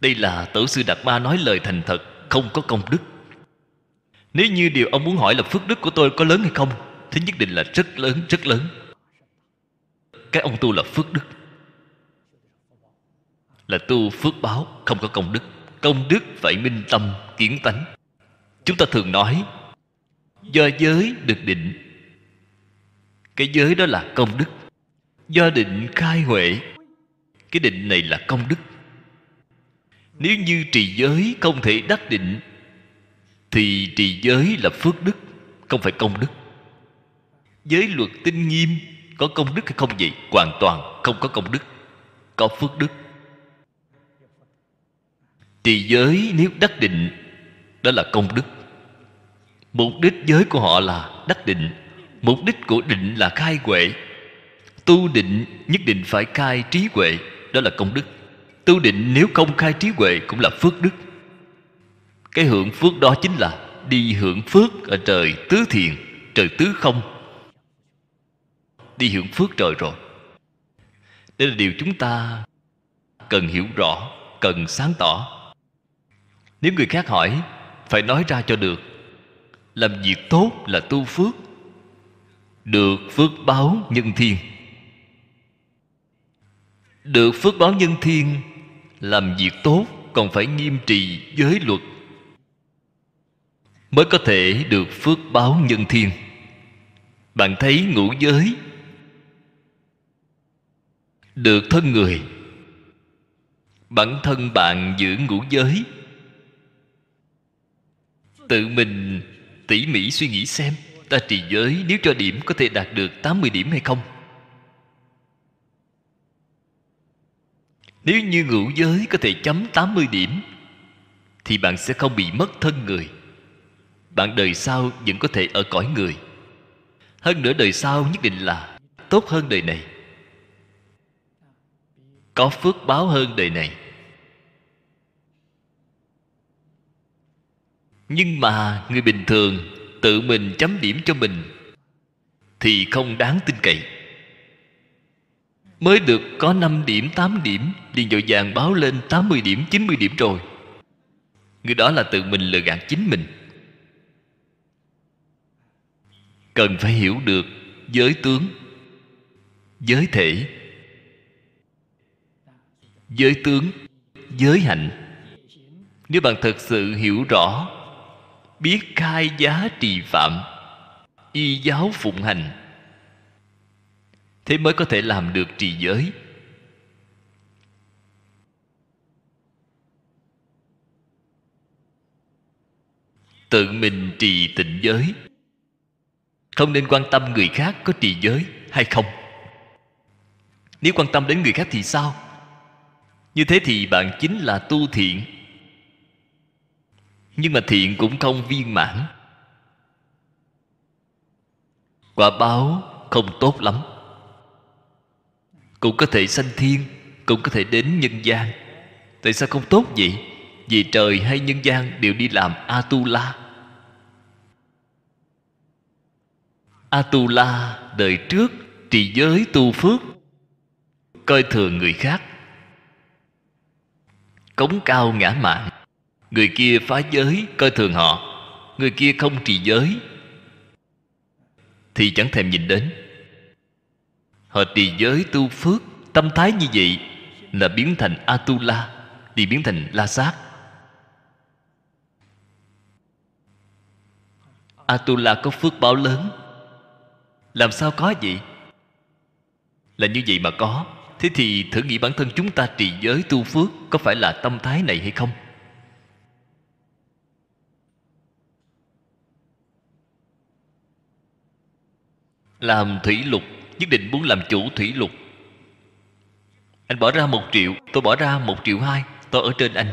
Đây là tổ sư Đạt ba nói lời thành thật Không có công đức. Nếu như điều ông muốn hỏi là phước đức của tôi có lớn hay không Thì nhất định là rất lớn, rất lớn. Cái ông tu là phước đức. Là tu phước báo, không có công đức. Công đức phải minh tâm, kiến tánh chúng ta thường nói, do giới được định. Cái giới đó là công đức. Do định khai huệ, cái định này là công đức. Nếu như trì giới không thể đắc định, thì trì giới là phước đức, không phải công đức. Giới luật tinh nghiêm, có công đức hay không vậy? Hoàn toàn không có công đức, có phước đức. Trì giới nếu đắc định, đó là công đức mục đích giới của họ là đắc định. Mục đích của định là khai huệ. Tu định nhất định phải khai trí huệ, đó là công đức. Tu định nếu không khai trí huệ cũng là phước đức. Cái hưởng phước đó chính là đi hưởng phước ở trời tứ thiền, trời tứ không. Đi hưởng phước trời rồi. Đây là điều chúng ta cần hiểu rõ, cần sáng tỏ. Nếu người khác hỏi, phải nói ra cho được làm việc tốt là tu phước, được phước báo nhân thiên. Được phước báo nhân thiên, làm việc tốt còn phải nghiêm trì giới luật mới có thể được phước báo nhân thiên. Bạn thấy ngũ giới được thân người, bản thân bạn giữ ngũ giới, tự mình tỉ mỉ suy nghĩ xem, ta trì giới nếu cho điểm có thể đạt được 80 điểm hay không. Nếu như ngũ giới có thể chấm 80 điểm, Thì bạn sẽ không bị mất thân người. Bạn đời sau vẫn có thể ở cõi người. Hơn nữa đời sau nhất định là Tốt hơn đời này. Có phước báo hơn đời này. Nhưng mà người bình thường Tự mình chấm điểm cho mình Thì không đáng tin cậy. Mới được có 5 điểm, 8 điểm liền dội vàng báo lên 80 điểm, 90 điểm rồi. Người đó là tự mình lừa gạt chính mình. Cần phải hiểu được giới tướng Giới thể. Giới tướng Giới hạnh. Nếu bạn thật sự hiểu rõ Biết khai giá trì phạm, Y giáo phụng hành. Thế mới có thể làm được trì giới. Tự mình trì tịnh giới. Không nên quan tâm người khác có trì giới hay không. Nếu quan tâm đến người khác thì sao? Như thế thì bạn chính là tu thiện nhưng mà thiện cũng không viên mãn. Quả báo không tốt lắm. Cũng có thể sanh thiên, cũng có thể đến nhân gian. Tại sao không tốt vậy? Vì trời hay nhân gian đều đi làm atula. Atula, đời trước, trì giới tu phước. Coi thường người khác. Cống cao ngã mạng người kia phá giới, coi thường họ. Người kia không trì giới, thì chẳng thèm nhìn đến. Họ trì giới tu phước, Tâm thái như vậy Là biến thành Atula, thì biến thành La Sát. Atula có phước báo lớn. Làm sao có vậy? Là như vậy mà có. Thế thì thử nghĩ bản thân chúng ta trì giới tu phước Có phải là tâm thái này hay không? Làm thủy lục, nhất định muốn làm chủ thủy lục. Anh bỏ ra một triệu, tôi bỏ ra một triệu hai, tôi ở trên anh.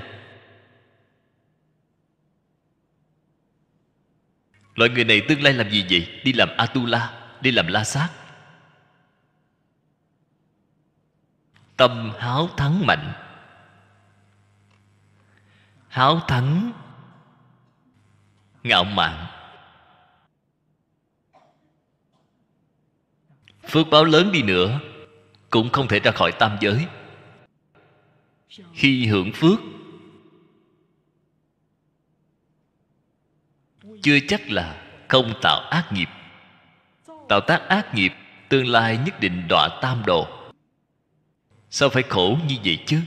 Loại người này tương lai làm gì vậy? Đi làm atula, đi làm la sát. Tâm háo thắng mạnh. Háo thắng, ngạo mạn. Phước báo lớn đi nữa, cũng không thể ra khỏi tam giới. Khi hưởng phước, chưa chắc là không tạo ác nghiệp. Tạo tác ác nghiệp, tương lai nhất định đọa tam đồ. Sao phải khổ như vậy chứ?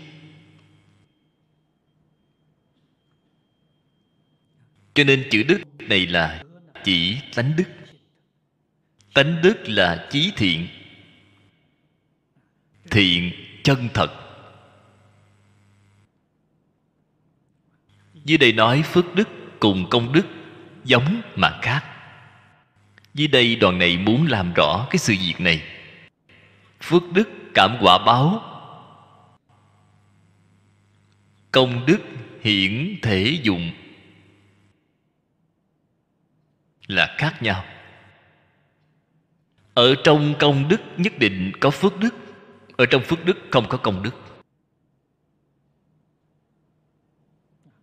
Cho nên chữ đức này là chỉ tánh đức tánh đức là chí thiện. Thiện chân thật. Dưới đây nói phước đức cùng công đức giống mà khác. Dưới đây đoàn này muốn làm rõ cái sự việc này. Phước đức cảm quả báo. Công đức hiển thể dụng là khác nhau ở trong công đức nhất định có phước đức, ở trong phước đức không có công đức.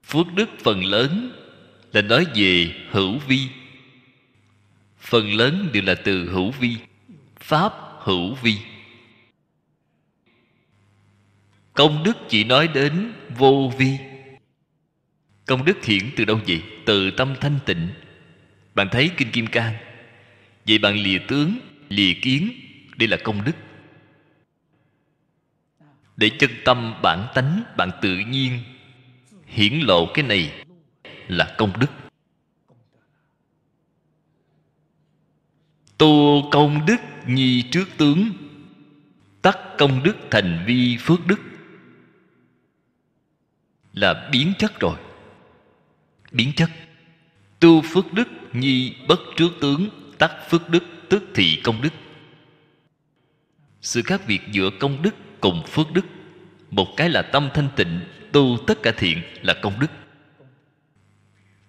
Phước đức phần lớn là nói về hữu vi. Phần lớn đều là từ hữu vi, pháp hữu vi. Công đức chỉ nói đến vô vi. Công đức hiển từ đâu vậy? Từ tâm thanh tịnh. Bạn thấy kinh kim cang? Vậy bạn lìa tướng lìa kiến, đây là công đức. Để chân tâm bản tánh bạn tự nhiên, hiển lộ cái này là công đức. Tu công đức nhi trước tướng, tắc công đức thành vi phước đức. Là biến chất rồi. Biến chất. Tu phước đức nhi bất trước tướng, tắc phước đức tức thị công đức. Sự khác biệt giữa công đức cùng phước đức, một cái là tâm thanh tịnh, tu tất cả thiện là công đức.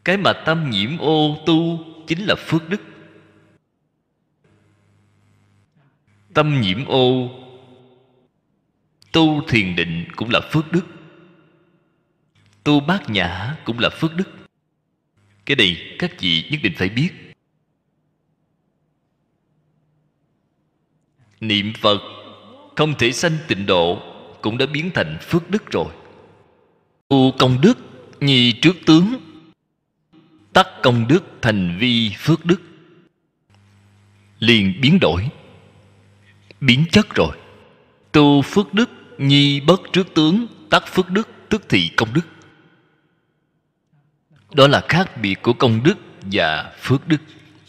Cái mà tâm nhiễm ô tu chính là phước đức. Tâm nhiễm ô, tu thiền định cũng là phước đức. Tu bát nhã cũng là phước đức. Cái này các vị nhất định phải biết. Niệm phật không thể sanh tịnh độ cũng đã biến thành phước đức rồi. Tu công đức nhi trước tướng, tắc công đức thành vi phước đức. Liền biến đổi, biến chất rồi. Tu phước đức nhi bất trước tướng, tắc phước đức, tức thị công đức. Đó là khác biệt của công đức và phước đức.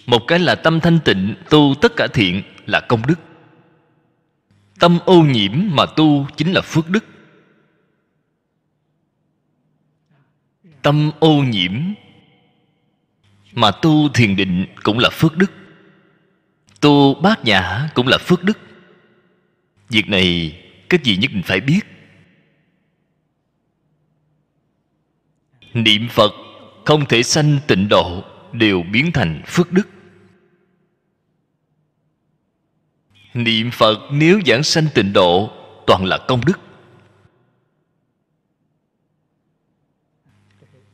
Một cái là tâm thanh tịnh, tu tất cả thiện là công đức tâm ô nhiễm mà tu chính là phước đức. Tâm ô nhiễm mà tu thiền định cũng là phước đức. Tu bát nhã cũng là phước đức. Việc này các vị nhất định phải biết. Niệm phật không thể sanh tịnh độ đều biến thành phước đức. Niệm phật nếu giảng sanh tịnh độ, toàn là công đức.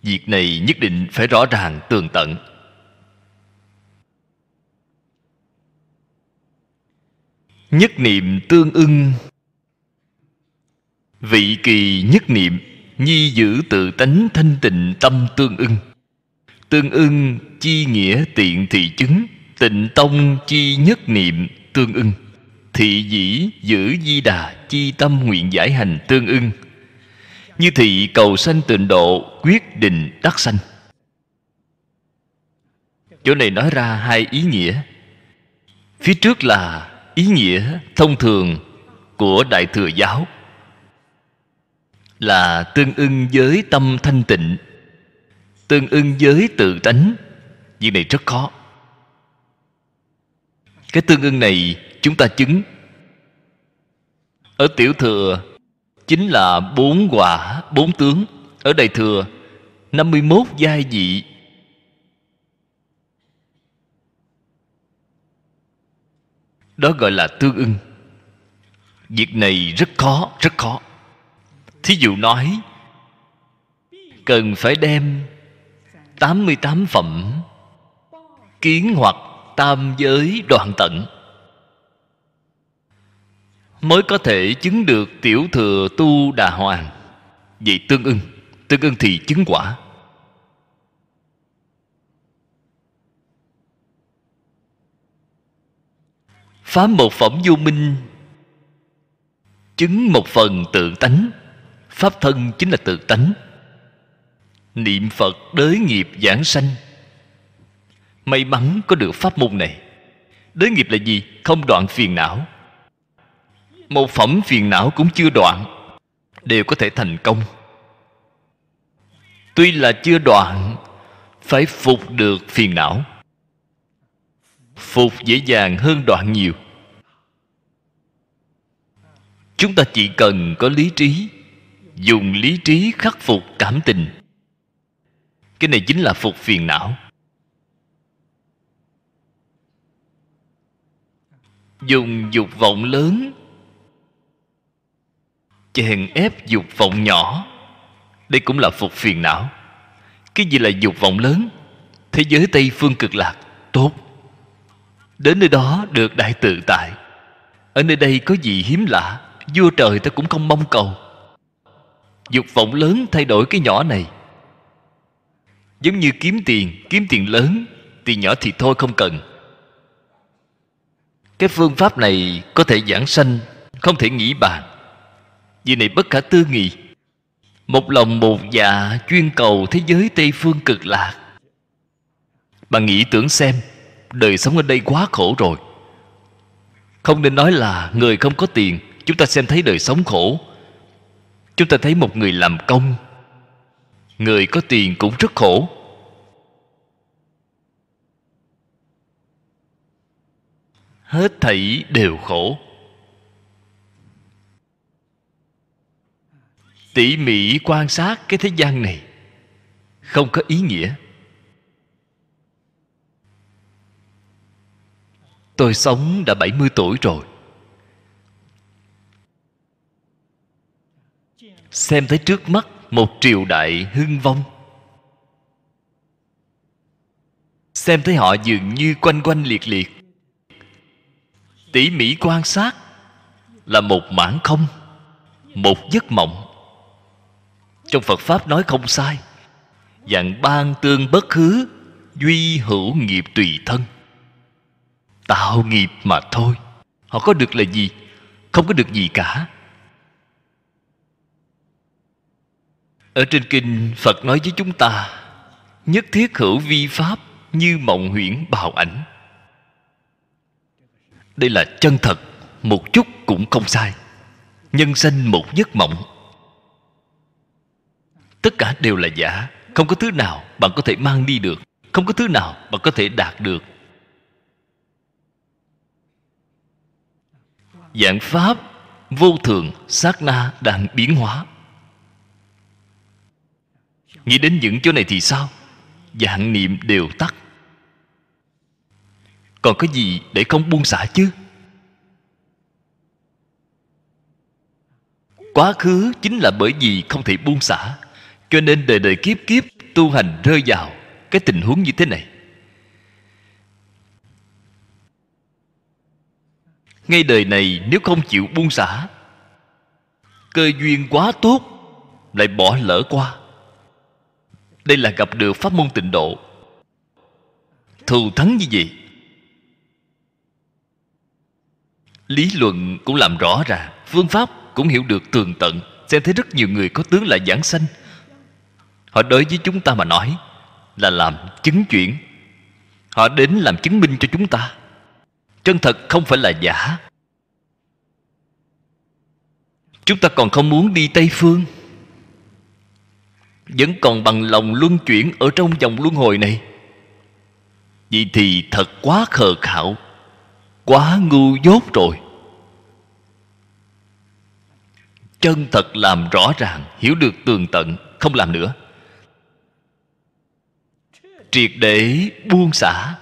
Việc này nhất định phải rõ ràng, tường tận. Nhất niệm tương ưng. Vị kỳ nhất niệm, nhi giữ tự tánh thanh tịnh tâm tương ưng. Tương ưng chi nghĩa tiện thị chứng, tịnh tông chi nhất niệm tương ưng thị dĩ giữ di đà chi tâm nguyện giải hành tương ưng. Như thị cầu sanh tịnh độ quyết định đắc sanh. Chỗ này nói ra hai ý nghĩa. Phía trước là ý nghĩa thông thường của đại thừa giáo. Là tương ưng với tâm thanh tịnh, tương ưng với tự tánh. Việc này rất khó. Cái tương ưng này chúng ta chứng. Ở tiểu thừa, chính là bốn quả bốn tướng. Ở đại thừa 51 giai vị. Đó gọi là tương ưng. Việc này rất khó rất khó. Thí dụ nói, cần phải đem 88 phẩm kiến hoặc tam giới đoạn tận mới có thể chứng được tiểu thừa tu đà hoàng. Vậy tương ưng tương ưng thì chứng quả. Phá một phẩm vô minh chứng một phần tự tánh. Pháp thân chính là tự tánh. Niệm phật đới nghiệp giảng sanh. May mắn có được pháp môn này. Đới nghiệp là gì? Không đoạn phiền não một phẩm phiền não cũng chưa đoạn, đều có thể thành công. Tuy là chưa đoạn, phải phục được phiền não. Phục dễ dàng hơn đoạn nhiều. Chúng ta chỉ cần có lý trí, dùng lý trí khắc phục cảm tình. Cái này chính là phục phiền não. Dùng dục vọng lớn chèn ép dục vọng nhỏ. Đây cũng là phục phiền não. Cái gì là dục vọng lớn? Thế giới tây phương cực lạc, tốt. Đến nơi đó được đại tự tại. Ở nơi đây có gì hiếm lạ, vua trời ta cũng không mong cầu. Dục vọng lớn thay đổi cái nhỏ này. Giống như kiếm tiền kiếm tiền lớn, tiền nhỏ thì thôi không cần. Cái phương pháp này có thể giảng sanh, không thể nghĩ bàn vì này bất khả tư nghị. Một lòng một dạ chuyên cầu thế giới tây phương cực lạc. Bạn nghĩ tưởng xem, đời sống ở đây quá khổ rồi. Không nên nói là người không có tiền, chúng ta xem thấy đời sống khổ. Chúng ta thấy một người làm công, người có tiền cũng rất khổ. Hết thảy đều khổ. Tỉ mỉ quan sát cái thế gian này không có ý nghĩa. Tôi sống đã 70 tuổi rồi. Xem thấy trước mắt một triều đại hưng vong. Xem thấy họ dường như quanh quanh liệt liệt. Tỉ mỉ quan sát là một mảng không, một giấc mộng trong phật pháp nói không sai. Dạng ban tương bất hứa duy hữu nghiệp tùy thân. Tạo nghiệp mà thôi. Họ có được là gì? Không có được gì cả. Ở trên kinh phật nói với chúng ta, nhất thiết hữu vi pháp như mộng huyễn bào ảnh. Đây là chân thật, một chút cũng không sai. Nhân sanh một giấc mộng tất cả đều là giả. Không có thứ nào bạn có thể mang đi được. Không có thứ nào bạn có thể đạt được. Dạng pháp vô thường, sát na đang biến hóa. Nghĩ đến những chỗ này thì sao? Dạng niệm đều tắt. Còn có gì để không buông xả chứ? Quá khứ chính là bởi vì không thể buông xả cho nên đời đời kiếp kiếp tu hành rơi vào cái tình huống như thế này. Ngay đời này nếu không chịu buông xả, cơ duyên quá tốt lại bỏ lỡ qua. Đây là gặp được pháp môn tịnh độ. Thù thắng như vậy, lý luận cũng làm rõ ràng phương pháp cũng hiểu được tường tận. Xem thấy rất nhiều người có tướng là giảng sanh họ đối với chúng ta mà nói là làm chứng chuyển. Họ đến làm chứng minh cho chúng ta. Chân thật không phải là giả. Chúng ta còn không muốn đi tây phương. Vẫn còn bằng lòng luân chuyển ở trong vòng luân hồi này. Vậy thì thật quá khờ khạo, quá ngu dốt rồi. Chân thật làm rõ ràng, hiểu được tường tận, không làm nữa triệt để buông xả.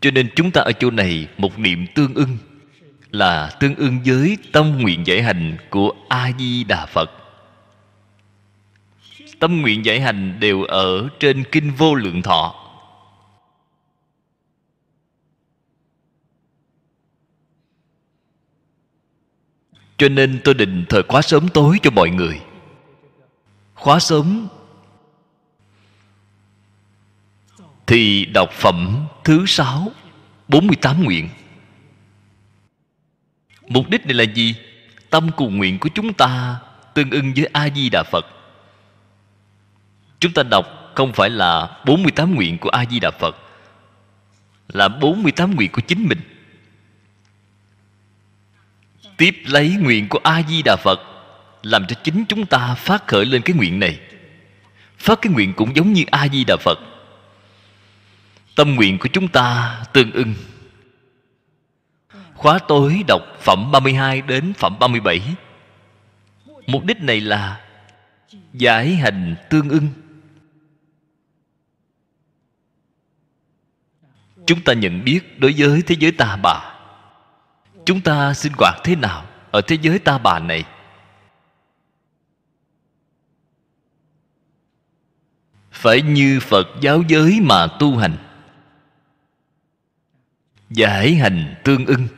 Cho nên chúng ta ở chỗ này, một niệm tương ưng là tương ưng với tâm nguyện giải hành của a di đà phật. Tâm nguyện giải hành đều ở trên kinh vô lượng thọ. Cho nên tôi định thời khóa sớm tối cho mọi người. Khóa sớm thì đọc phẩm thứ sáu 48 nguyện. Mục đích này là gì? Tâm cùng nguyện của chúng ta tương ưng với A-di-đà Phật. Chúng ta đọc không phải là 48 nguyện của a di đà phật, là 48 nguyện của chính mình. Tiếp lấy nguyện của a di đà phật làm cho chính chúng ta phát khởi lên cái nguyện này. Phát cái nguyện cũng giống như a di đà phật tâm nguyện của chúng ta tương ưng. Khóa tối đọc phẩm 32 đến phẩm 37 mục đích này là giải hành tương ưng. Chúng ta nhận biết đối với thế giới ta bà. Chúng ta sinh hoạt thế nào ở thế giới ta bà này? Phải như phật giáo giới mà tu hành giải hành tương ưng.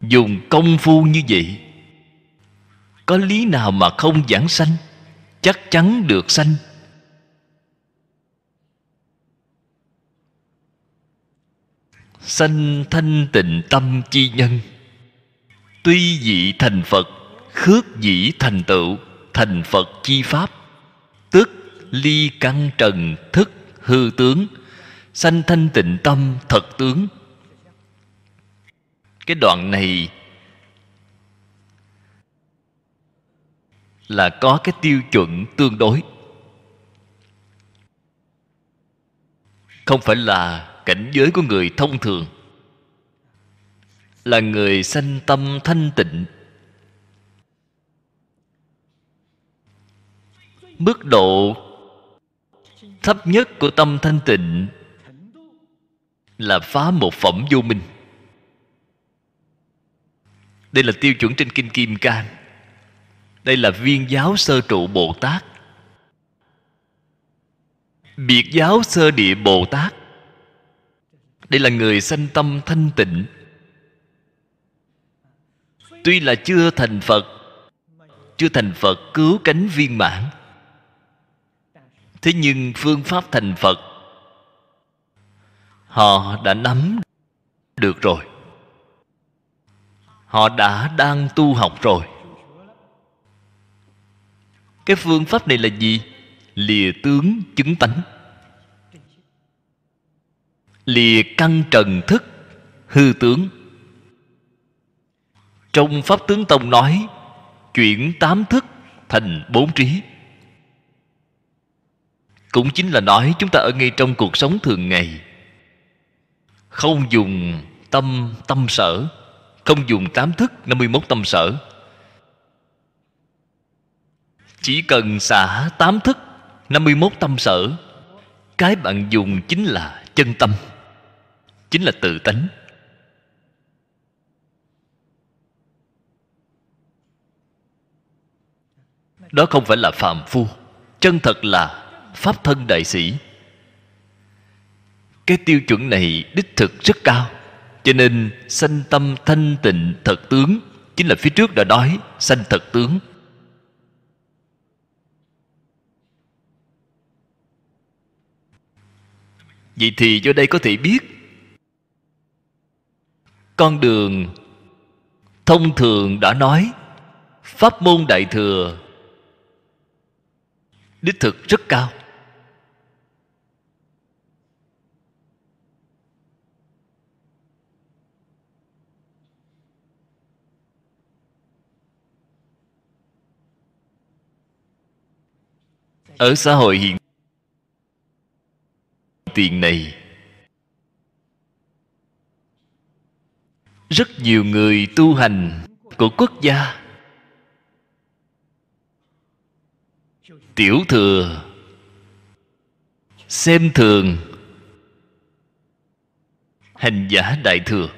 Dùng công phu như vậy, có lý nào mà không giảng sanh? Chắc chắn được sanh. Sanh thanh tịnh tâm chi nhân. Tuy dị thành phật, khước dĩ thành tựu, thành phật chi pháp, tức ly căn trần thức hư tướng, sanh thanh tịnh tâm thật tướng. Cái đoạn này là có cái tiêu chuẩn tương đối. Không phải là cảnh giới của người thông thường. Là người sanh tâm thanh tịnh. Mức độ thấp nhất của tâm thanh tịnh là phá một phẩm vô minh. Đây là tiêu chuẩn trên kinh kim cang. Đây là viên giáo sơ trụ bồ tát. Biệt giáo sơ địa bồ tát. Đây là người sanh tâm thanh tịnh. Tuy là chưa thành phật, chưa thành phật cứu cánh viên mãn thế nhưng phương pháp thành phật, họ đã nắm được rồi. Họ đã đang tu học rồi. Cái phương pháp này là gì? Lìa tướng chứng tánh. Lìa căn trần thức, hư tướng. Trong pháp tướng tông nói, chuyển tám thức thành bốn trí cũng chính là nói chúng ta ở ngay trong cuộc sống thường ngày. Không dùng tâm tâm sở. Không dùng tám thức 51 tâm sở. Chỉ cần xả tám thức 51 tâm sở. Cái bạn dùng chính là chân tâm, chính là tự tánh. Đó không phải là phàm phu, chân thật là pháp thân đại sĩ. Cái tiêu chuẩn này đích thực rất cao, cho nên sanh tâm thanh tịnh thật tướng, chính là phía trước đã nói, sanh thật tướng. Vậy thì do đây có thể biết, con đường thông thường đã nói, pháp môn đại thừa đích thực rất cao. Ở xã hội hiện tiền này, rất nhiều người tu hành của quốc gia. Tiểu thừa, xem thường hành giả đại thừa.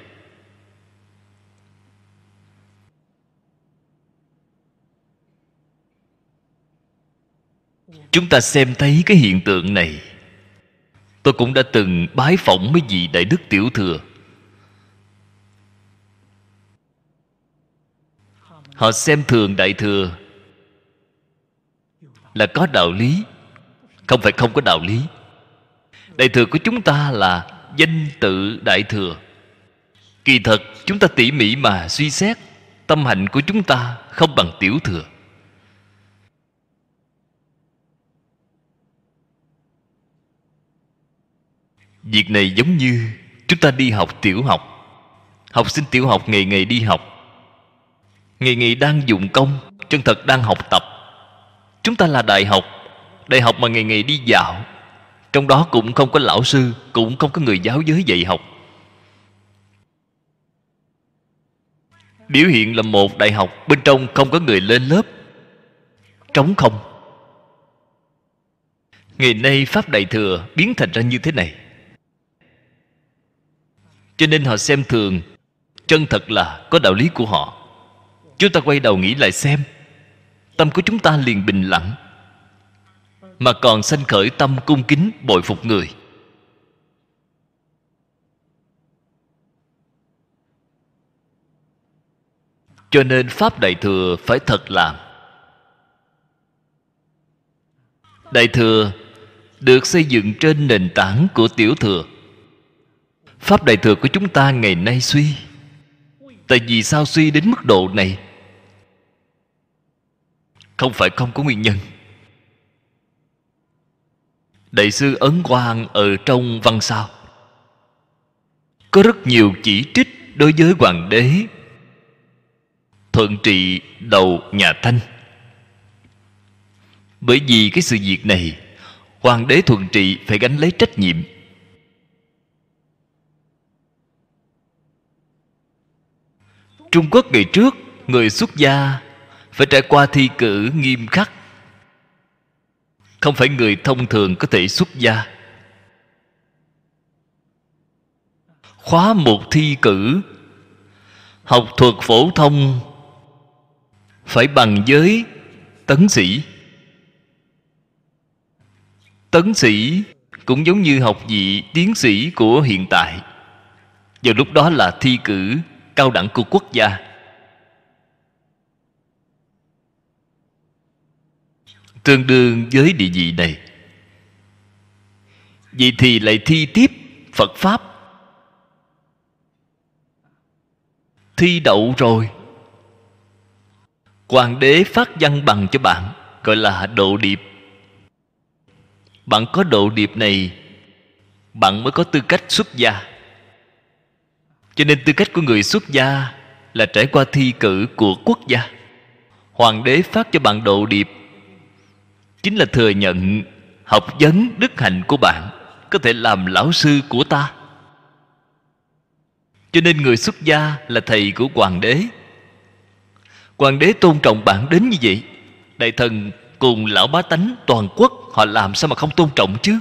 Chúng ta xem thấy cái hiện tượng này. Tôi cũng đã từng bái phỏng mấy vị đại đức tiểu thừa. Họ xem thường đại thừa là có đạo lý, không phải không có đạo lý. Đại thừa của chúng ta là danh tự đại thừa. Kỳ thật, chúng ta tỉ mỉ mà suy xét, tâm hạnh của chúng ta không bằng tiểu thừa. Việc này giống như chúng ta đi học tiểu học. Học sinh tiểu học ngày ngày đi học. Ngày ngày đang dụng công, chân thật đang học tập. Chúng ta là đại học đại học mà ngày ngày đi dạo. Trong đó cũng không có lão sư, cũng không có người giáo giới dạy học. Biểu hiện là một đại học, bên trong không có người lên lớp. Trống không. Ngày nay pháp đại thừa biến thành ra như thế này cho nên họ xem thường. Chân thật là có đạo lý của họ. Chúng ta quay đầu nghĩ lại xem. Tâm của chúng ta liền bình lặng. Mà còn sanh khởi tâm cung kính bội phục người. Cho nên pháp đại thừa phải thật làm. Đại thừa được xây dựng trên nền tảng của tiểu thừa pháp đại thừa của chúng ta ngày nay suy. Tại vì sao suy đến mức độ này? Không phải không có nguyên nhân. Đại sư ấn quang ở trong văn sao. Có rất nhiều chỉ trích đối với hoàng đế thuận trị đầu nhà thanh. Bởi vì cái sự việc này, hoàng đế thuận trị phải gánh lấy trách nhiệm. Trung quốc ngày trước, người xuất gia phải trải qua thi cử nghiêm khắc. Không phải người thông thường có thể xuất gia. Khóa một thi cử, học thuật phổ thông phải bằng giới tấn sĩ. Tấn sĩ cũng giống như học vị tiến sĩ của hiện tại. Vào lúc đó là thi cử cao đẳng của quốc gia. Tương đương với địa vị này vậy thì lại thi tiếp phật pháp. Thi đậu rồi. Hoàng đế phát văn bằng cho bạn, gọi là độ điệp. Bạn có độ điệp này, bạn mới có tư cách xuất gia cho nên tư cách của người xuất gia là trải qua thi cử của quốc gia. Hoàng đế phát cho bạn độ điệp. Chính là thừa nhận học vấn đức hạnh của bạn có thể làm lão sư của ta. Cho nên người xuất gia là thầy của hoàng đế. Hoàng đế tôn trọng bạn đến như vậy. Đại thần cùng lão bá tánh toàn quốc họ làm sao mà không tôn trọng chứ?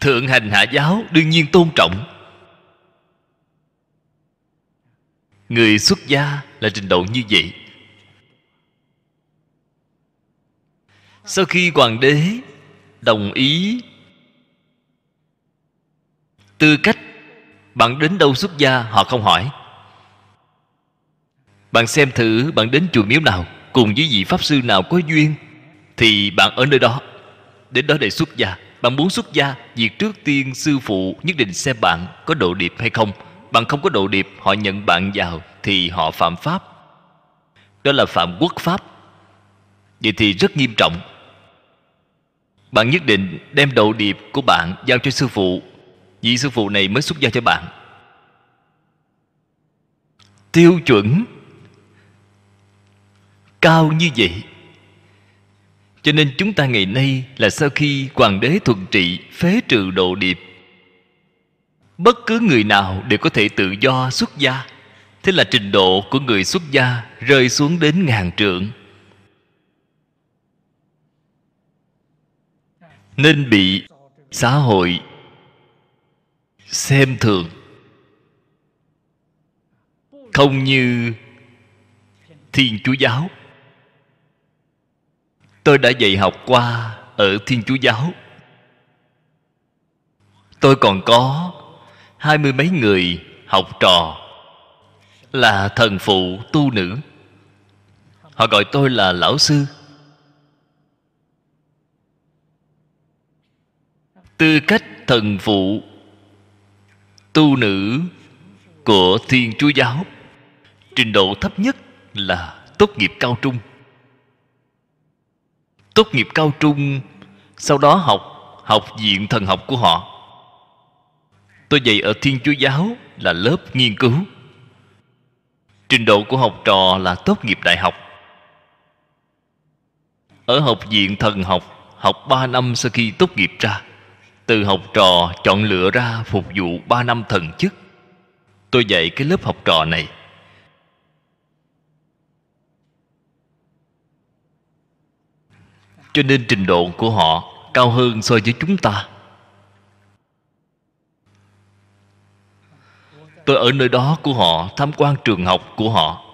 Thượng hành hạ giáo đương nhiên tôn trọng. Người xuất gia là trình độ như vậy. Sau khi hoàng đế đồng ý tư cách bạn đến đâu xuất gia, họ không hỏi. Bạn xem thử bạn đến chùa miếu nào, cùng với vị pháp sư nào có duyên, thì bạn ở nơi đó. Đến đó để xuất gia. Bạn muốn xuất gia, việc trước tiên sư phụ nhất định xem bạn có độ điệp hay không bạn không có độ điệp, họ nhận bạn vào thì họ phạm pháp. Đó là phạm quốc pháp. Vậy thì rất nghiêm trọng. Bạn nhất định đem độ điệp của bạn giao cho sư phụ. Vị sư phụ này mới xuất gia cho bạn. Tiêu chuẩn cao như vậy. Cho nên chúng ta ngày nay là sau khi hoàng đế thuận trị phế trừ độ điệp bất cứ người nào đều có thể tự do xuất gia. Thế là trình độ của người xuất gia rơi xuống đến ngàn trượng. Nên bị xã hội xem thường. Không như thiên chúa giáo. Tôi đã dạy học qua ở thiên chúa giáo. Tôi còn có hai mươi mấy người học trò là thần phụ tu nữ. Họ gọi tôi là lão sư. Tư cách thần phụ tu nữ của thiên chúa giáo, trình độ thấp nhất là tốt nghiệp cao trung. Tốt nghiệp cao trung, sau đó học học viện thần học của họ tôi dạy ở thiên chúa giáo là lớp nghiên cứu. Trình độ của học trò là tốt nghiệp đại học. Ở học viện thần học học 3 năm sau khi tốt nghiệp ra, từ học trò chọn lựa ra phục vụ 3 năm thần chức. Tôi dạy cái lớp học trò này. Cho nên trình độ của họ cao hơn so với chúng ta. Tôi ở nơi đó của họ, tham quan trường học của họ.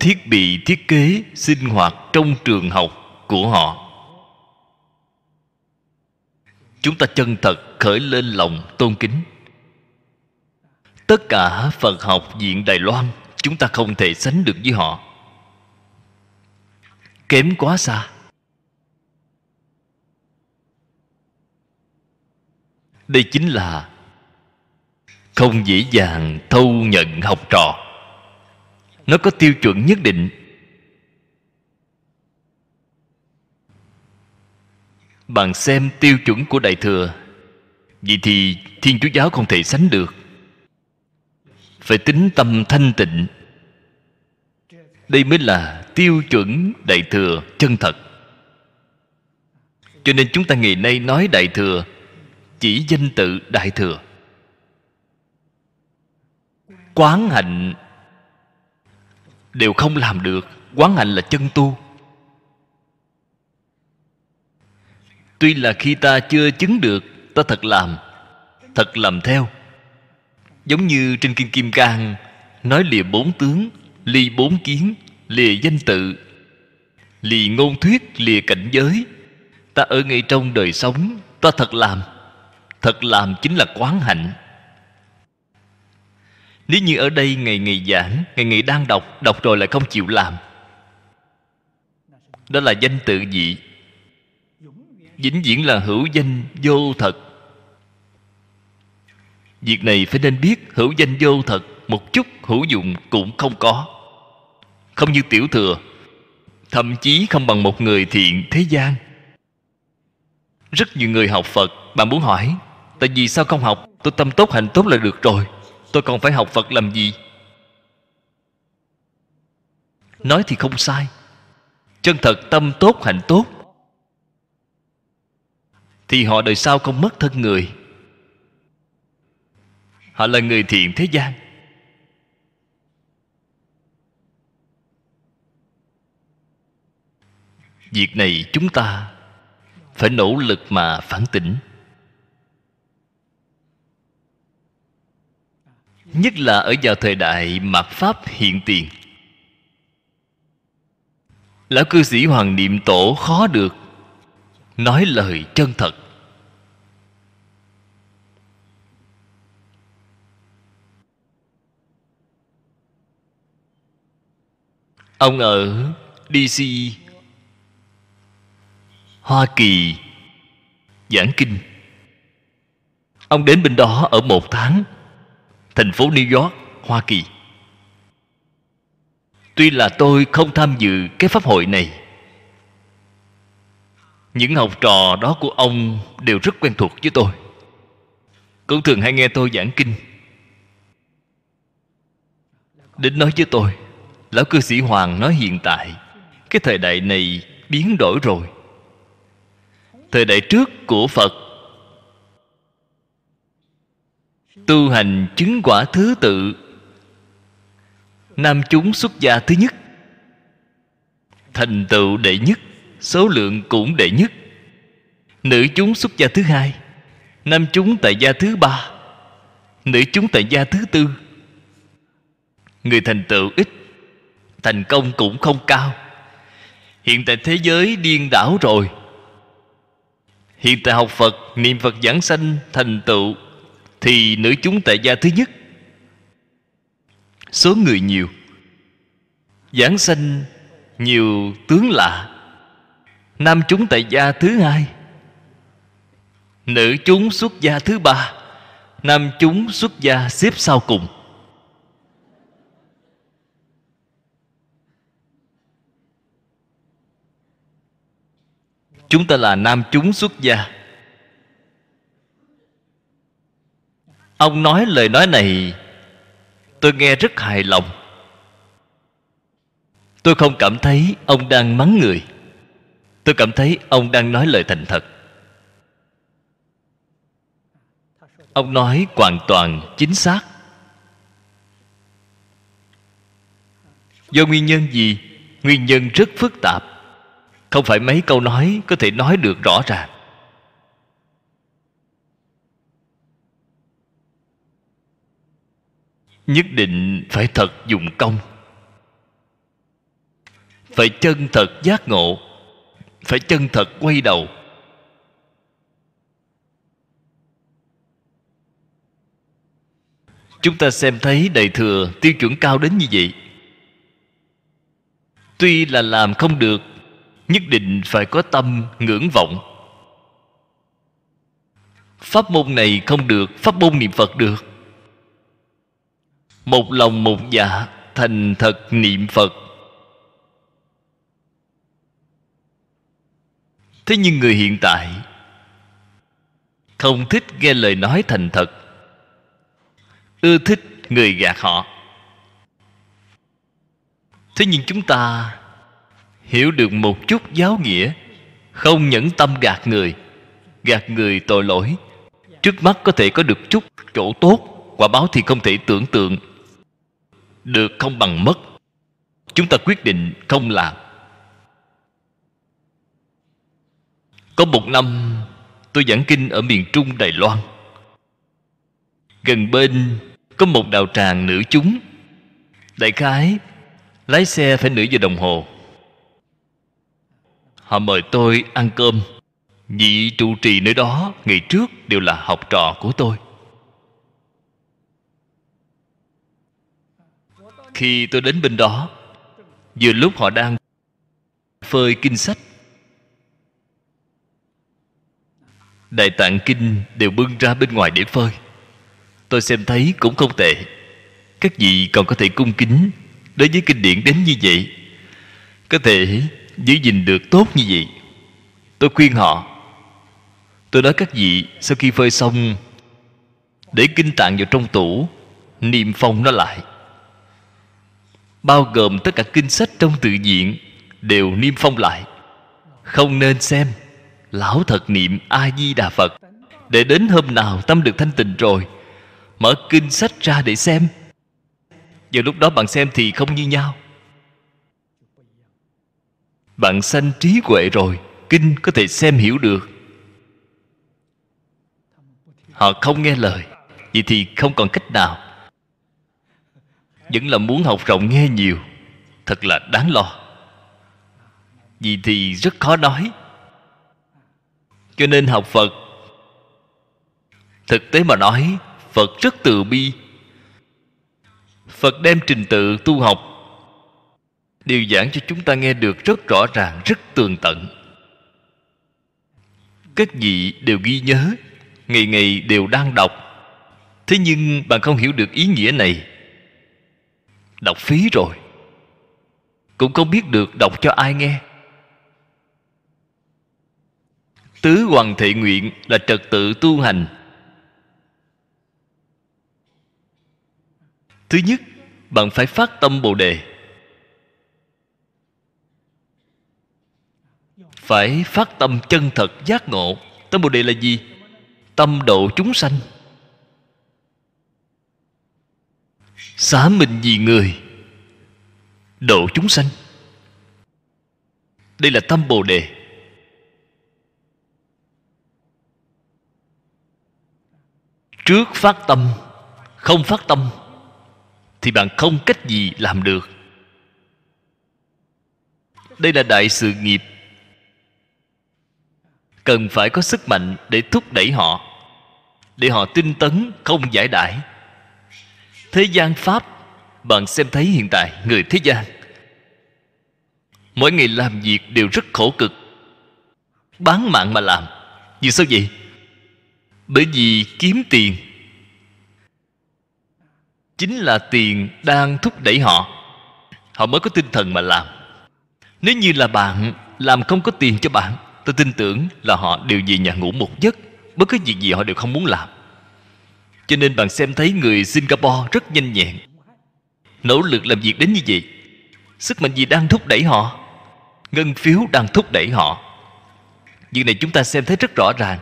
Thiết bị, thiết kế, sinh hoạt trong trường học của họ. Chúng ta chân thật khởi lên lòng tôn kính. Tất cả phật học viện đài loan, chúng ta không thể sánh được với họ. Kém quá xa. Đây chính là không dễ dàng thâu nhận học trò. Nó có tiêu chuẩn nhất định. Bạn xem tiêu chuẩn của đại thừa, vậy thì thiên chúa giáo không thể sánh được. Phải tính tâm thanh tịnh. Đây mới là tiêu chuẩn đại thừa chân thật. Cho nên chúng ta ngày nay nói đại thừa, chỉ danh tự đại thừa quán hạnh. Đều không làm được, quán hạnh là chân tu. Tuy là khi ta chưa chứng được, ta thật làm thật làm theo. Giống như trên kinh kim cang, nói lìa bốn tướng ly bốn kiến, lìa danh tự lìa ngôn thuyết, lìa cảnh giới. Ta ở ngay trong đời sống, ta thật làm thật làm chính là quán hạnh nếu như ở đây ngày ngày giảng, ngày ngày đang đọc đọc rồi lại không chịu làm. Đó là danh tự dị. Vĩnh viễn là hữu danh vô thật. Việc này phải nên biết, hữu danh vô thật, một chút hữu dụng cũng không có. Không như tiểu thừa, thậm chí không bằng một người thiện thế gian. Rất nhiều người học phật, bạn muốn hỏi, tại vì sao không học? Tôi tâm tốt hạnh tốt là được rồi tôi còn phải học phật làm gì? Nói thì không sai. Chân thật, tâm tốt, hạnh tốt. Thì họ đời sau không mất thân người. Họ là người thiện thế gian. Việc này chúng ta phải nỗ lực mà phản tỉnh. Nhất là ở vào thời đại mạt pháp hiện tiền. Lão cư sĩ hoàng niệm tổ khó được nói lời chân thật. Ông ở dc hoa kỳ, giảng kinh. Ông đến bên đó ở một tháng thành phố new york, hoa kỳ. Tuy là tôi không tham dự cái pháp hội này, những học trò đó của ông đều rất quen thuộc với tôi. Cũng thường hay nghe tôi giảng kinh. Đến nói với tôi, lão cư sĩ hoàng nói hiện tại, cái thời đại này biến đổi rồi. Thời đại trước của phật tu hành chứng quả thứ tự. Nam chúng xuất gia thứ nhất. Thành tựu đệ nhất, số lượng cũng đệ nhất. Nữ chúng xuất gia thứ hai, nam chúng tại gia thứ ba, nữ chúng tại gia thứ tư. Người thành tựu ít, thành công cũng không cao. Hiện tại thế giới điên đảo rồi. Hiện tại học phật, niệm phật giảng sanh thành tựu thì nữ chúng tại gia thứ nhất. Số người nhiều giảng sanh nhiều tướng lạ, nam chúng tại gia thứ hai, nữ chúng xuất gia thứ ba, nam chúng xuất gia xếp sau cùng. Chúng ta là nam chúng xuất gia ông nói lời nói này, tôi nghe rất hài lòng. Tôi không cảm thấy ông đang mắng người. Tôi cảm thấy ông đang nói lời thành thật. Ông nói hoàn toàn chính xác. Do nguyên nhân gì? Nguyên nhân rất phức tạp. Không phải mấy câu nói có thể nói được rõ ràng. Nhất định phải thật dùng công. Phải chân thật giác ngộ. Phải chân thật quay đầu. Chúng ta xem thấy đại thừa tiêu chuẩn cao đến như vậy. Tuy là làm không được, nhất định phải có tâm ngưỡng vọng. Pháp môn này không được, pháp môn niệm phật được một lòng một dạ thành thật niệm phật. Thế nhưng người hiện tại không thích nghe lời nói thành thật. Ưa thích người gạt họ. Thế nhưng chúng ta hiểu được một chút giáo nghĩa, không nhẫn tâm gạt người gạt người tội lỗi, trước mắt có thể có được chút chỗ tốt, quả báo thì không thể tưởng tượng được không bằng mất. Chúng ta quyết định không làm. Có một năm, tôi giảng kinh ở miền trung đài loan. Gần bên có một đạo tràng nữ chúng. Đại khái, lái xe phải nửa giờ đồng hồ. Họ mời tôi ăn cơm. Vị trụ trì nơi đó, ngày trước đều là học trò của tôi. Khi tôi đến bên đó, vừa lúc họ đang phơi kinh sách, đại tạng kinh đều bưng ra bên ngoài để phơi. Tôi xem thấy cũng không tệ. Các vị còn có thể cung kính đối với kinh điển đến như vậy. Có thể giữ gìn được tốt như vậy. Tôi khuyên họ. Tôi nói các vị sau khi phơi xong, để kinh tạng vào trong tủ, niệm phong nó lại bao gồm tất cả kinh sách trong tự diện, đều niêm phong lại. Không nên xem, lão thật niệm a di đà phật. Để đến hôm nào tâm được thanh tịnh rồi, mở kinh sách ra để xem. Giờ lúc đó bạn xem thì không như nhau. Bạn sanh trí huệ rồi, kinh có thể xem hiểu được. Họ không nghe lời, vậy thì không còn cách nào vẫn là muốn học rộng nghe nhiều. Thật là đáng lo. Vì thì rất khó nói. Cho nên học phật. Thực tế mà nói, phật rất từ bi. Phật đem trình tự tu học. Đều giảng cho chúng ta nghe được rất rõ ràng, rất tường tận. Các vị đều ghi nhớ, ngày ngày đều đang đọc. Thế nhưng bạn không hiểu được ý nghĩa này đọc phí rồi. Cũng không biết được đọc cho ai nghe. Tứ hoàng thị nguyện là trật tự tu hành. Thứ nhất, bạn phải phát tâm bồ đề. Phải phát tâm chân thật giác ngộ. Tâm bồ đề là gì? Tâm độ chúng sanh. Xả mình vì người, độ chúng sanh. Đây là tâm bồ đề. Trước phát tâm, không phát tâm, thì bạn không cách gì làm được. Đây là đại sự nghiệp. Cần phải có sức mạnh để thúc đẩy họ, để họ tinh tấn, không giải đãi thế gian pháp. Bạn xem thấy hiện tại, người thế gian. Mỗi ngày làm việc đều rất khổ cực. Bán mạng mà làm. Vì sao vậy? Bởi vì kiếm tiền. Chính là tiền đang thúc đẩy họ. Họ mới có tinh thần mà làm. Nếu như là bạn, làm không có tiền cho bạn, tôi tin tưởng là họ đều về nhà ngủ một giấc. Bất cứ việc gì họ đều không muốn làm cho nên bạn xem thấy người singapore rất nhanh nhẹn. Nỗ lực làm việc đến như vậy, sức mạnh gì đang thúc đẩy họ? Ngân phiếu đang thúc đẩy họ. Việc này chúng ta xem thấy rất rõ ràng.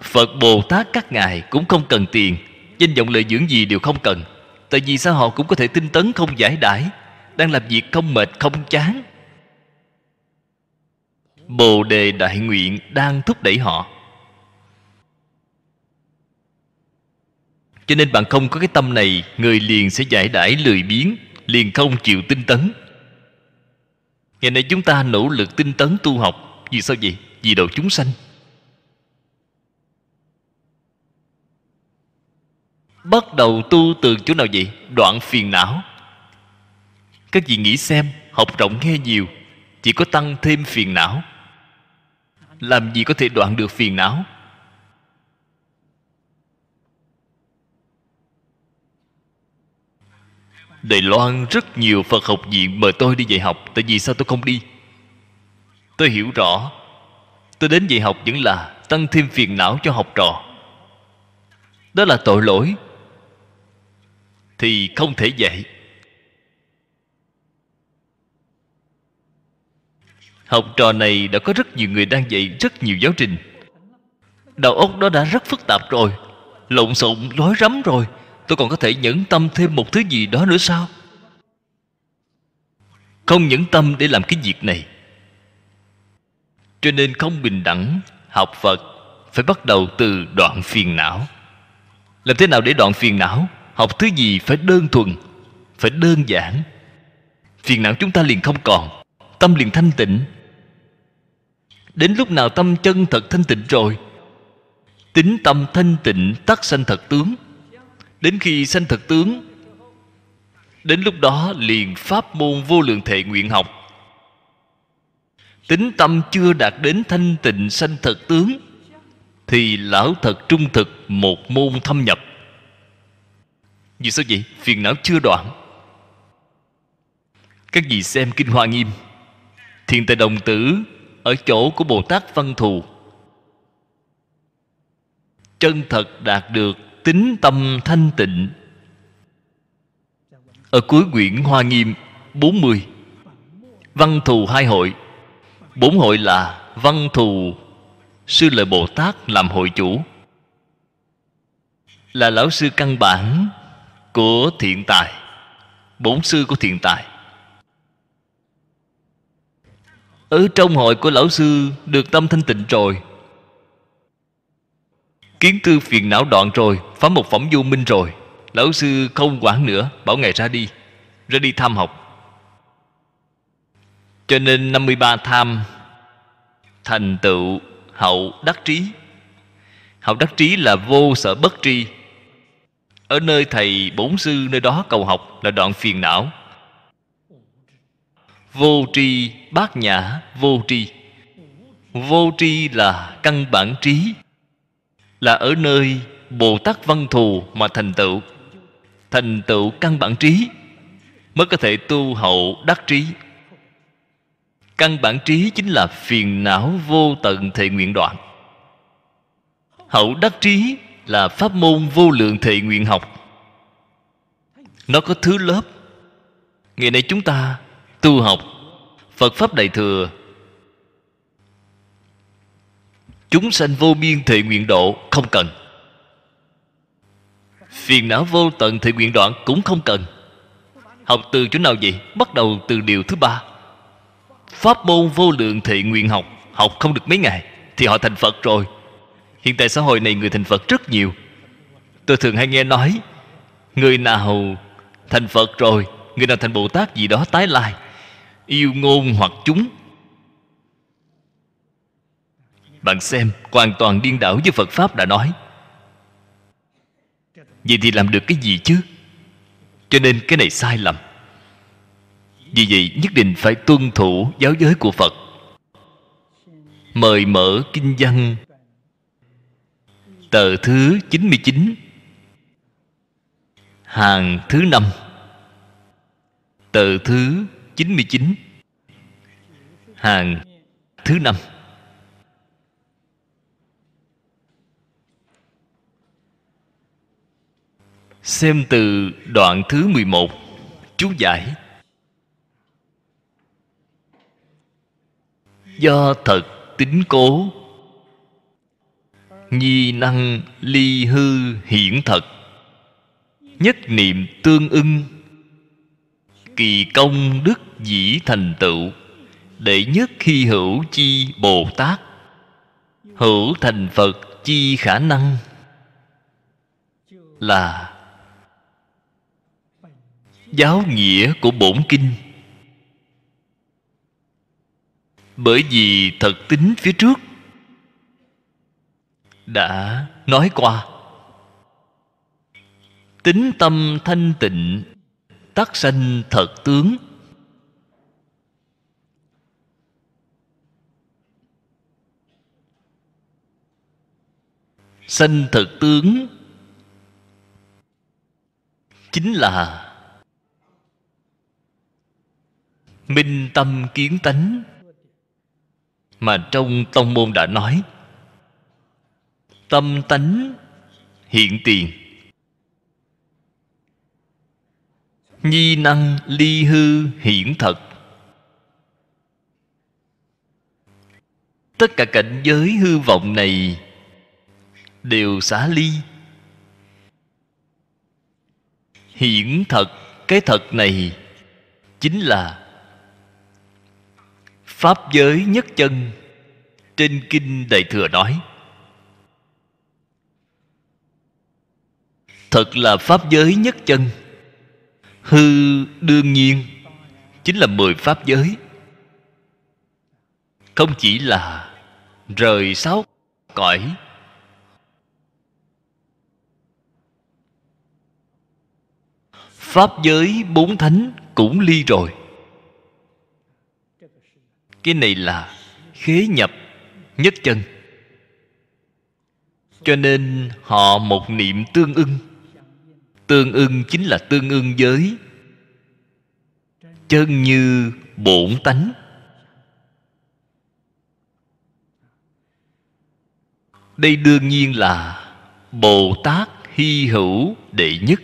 Phật bồ tát các ngài cũng không cần tiền, danh vọng lợi dưỡng gì đều không cần. Tại vì sao họ cũng có thể tinh tấn không giải đãi, đang làm việc không mệt, không chán? Bồ đề đại nguyện đang thúc đẩy họ. Cho nên bạn không có cái tâm này, người liền sẽ giải đãi lười biếng, liền không chịu tinh tấn. Ngày nay chúng ta nỗ lực tinh tấn tu học, vì sao vậy? Vì độ chúng sanh. Bắt đầu tu từ chỗ nào vậy? Đoạn phiền não. Các vị nghĩ xem, học rộng nghe nhiều, chỉ có tăng thêm phiền não. Làm gì có thể đoạn được phiền não? Đài Loan rất nhiều Phật học viện mời tôi đi dạy học, Tại vì sao tôi không đi? Tôi hiểu rõ. Tôi đến dạy học vẫn là Tăng thêm phiền não cho học trò. Đó là tội lỗi. Thì không thể dạy. Học trò này đã có rất nhiều người đang dạy Rất nhiều giáo trình. Đầu óc đó đã rất phức tạp rồi. Lộn xộn rối rắm rồi tôi còn có thể nhẫn tâm thêm một thứ gì đó nữa sao? Không nhẫn tâm để làm cái việc này. Cho nên không bình đẳng, học phật phải bắt đầu từ đoạn phiền não. Làm thế nào để đoạn phiền não? Học thứ gì phải đơn thuần, phải đơn giản. Phiền não chúng ta liền không còn, tâm liền thanh tịnh. Đến lúc nào tâm chân thật thanh tịnh rồi, tính tâm thanh tịnh, tắc sanh thật tướng đến khi sanh thật tướng, đến lúc đó liền pháp môn vô lượng thệ nguyện học. Tính tâm chưa đạt đến thanh tịnh sanh thật tướng, thì lão thật trung thực một môn thâm nhập. Vì sao vậy? Phiền não chưa đoạn. Các vị xem kinh hoa nghiêm. Thiền tài đồng tử ở chỗ của bồ tát văn thù. Chân thật đạt được tính tâm thanh tịnh. Ở cuối quyển Hoa Nghiêm 40 Văn thù hai hội. Bốn hội là Văn thù, Sư Lợi Bồ Tát làm hội chủ. Là lão sư căn bản Của thiện tài Bốn sư của thiện tài. Ở trong hội của lão sư Được tâm thanh tịnh rồi Kiến tư phiền não đoạn rồi, Phá một phẩm vô minh rồi. Lão sư không quản nữa, Bảo ngài ra đi Ra đi tham học. Cho nên 53 tham, Thành tựu hậu đắc trí. Hậu đắc trí là vô sở bất tri. Ở nơi thầy bổn sư nơi đó cầu học Là đoạn phiền não. Vô tri bát nhã vô tri. Vô tri là căn bản trí là ở nơi bồ tát văn thù mà thành tựu. Thành tựu căn bản trí mới có thể tu hậu đắc trí. Căn bản trí chính là phiền não vô tận thệ nguyện đoạn. Hậu đắc trí là pháp môn vô lượng thệ nguyện học. Nó có thứ lớp. Ngày nay chúng ta tu học phật pháp đại thừa chúng sanh vô biên thể nguyện độ không cần. Phiền não vô tận thể nguyện đoạn cũng không cần. Học từ chỗ nào vậy? Bắt đầu từ điều thứ ba. Pháp môn vô lượng thể nguyện học học không được mấy ngày thì họ thành phật rồi. Hiện tại xã hội này người thành phật rất nhiều. Tôi thường hay nghe nói, người nào thành phật rồi, người nào thành bồ tát gì đó tái lai, yêu ngôn hoặc chúng bạn xem, hoàn toàn điên đảo với phật pháp đã nói. Vậy thì làm được cái gì chứ? Cho nên cái này sai lầm. Vì vậy, nhất định phải tuân thủ giáo giới của phật. Mời mở kinh văn. Tờ thứ 99 hàng thứ năm. Tờ thứ 99 hàng thứ năm. Xem từ đoạn thứ 11 Chú giải. Do thật tính cố. Nhi năng ly hư hiển thật. Nhất niệm tương ưng. Kỳ công đức dĩ thành tựu. Đệ nhất khi hữu chi Bồ Tát. Hữu thành Phật chi khả năng. Là Giáo nghĩa của bổn kinh. Bởi vì thật tính phía trước Đã nói qua. Tính tâm thanh tịnh, tác sanh thật tướng. Sanh thật tướng Chính là Minh tâm kiến tánh. Mà trong tông môn đã nói, Tâm tánh hiện tiền. Nhi năng ly hư hiển thật. Tất cả cảnh giới hư vọng này Đều xả ly. Hiển thật, Cái thật này Chính là Pháp giới nhất chân. Trên Kinh Đại Thừa nói, Thật là Pháp giới nhất chân. Hư đương nhiên, chính là mười pháp giới. Không chỉ là rời sáu cõi, pháp giới bốn thánh cũng ly rồi cái này là khế nhập nhất chân. Cho nên họ một niệm tương ưng. Tương ưng chính là tương ưng giới. Chân như bổn tánh. Đây đương nhiên là bồ tát hy hữu đệ nhất.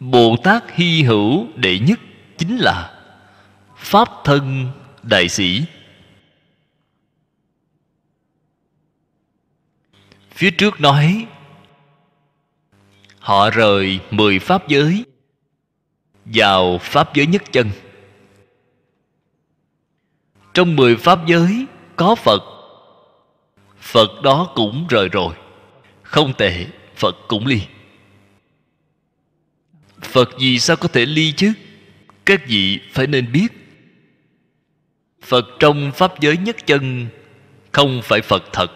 Bồ tát hy hữu đệ nhất chính là pháp thân đại sĩ. Phía trước nói, họ rời mười pháp giới, vào pháp giới nhất chân. Trong mười pháp giới có phật phật đó cũng rời rồi. Không tệ, phật cũng ly. Phật gì sao có thể ly chứ? Các vị phải nên biết phật trong pháp giới nhất chân, không phải phật thật.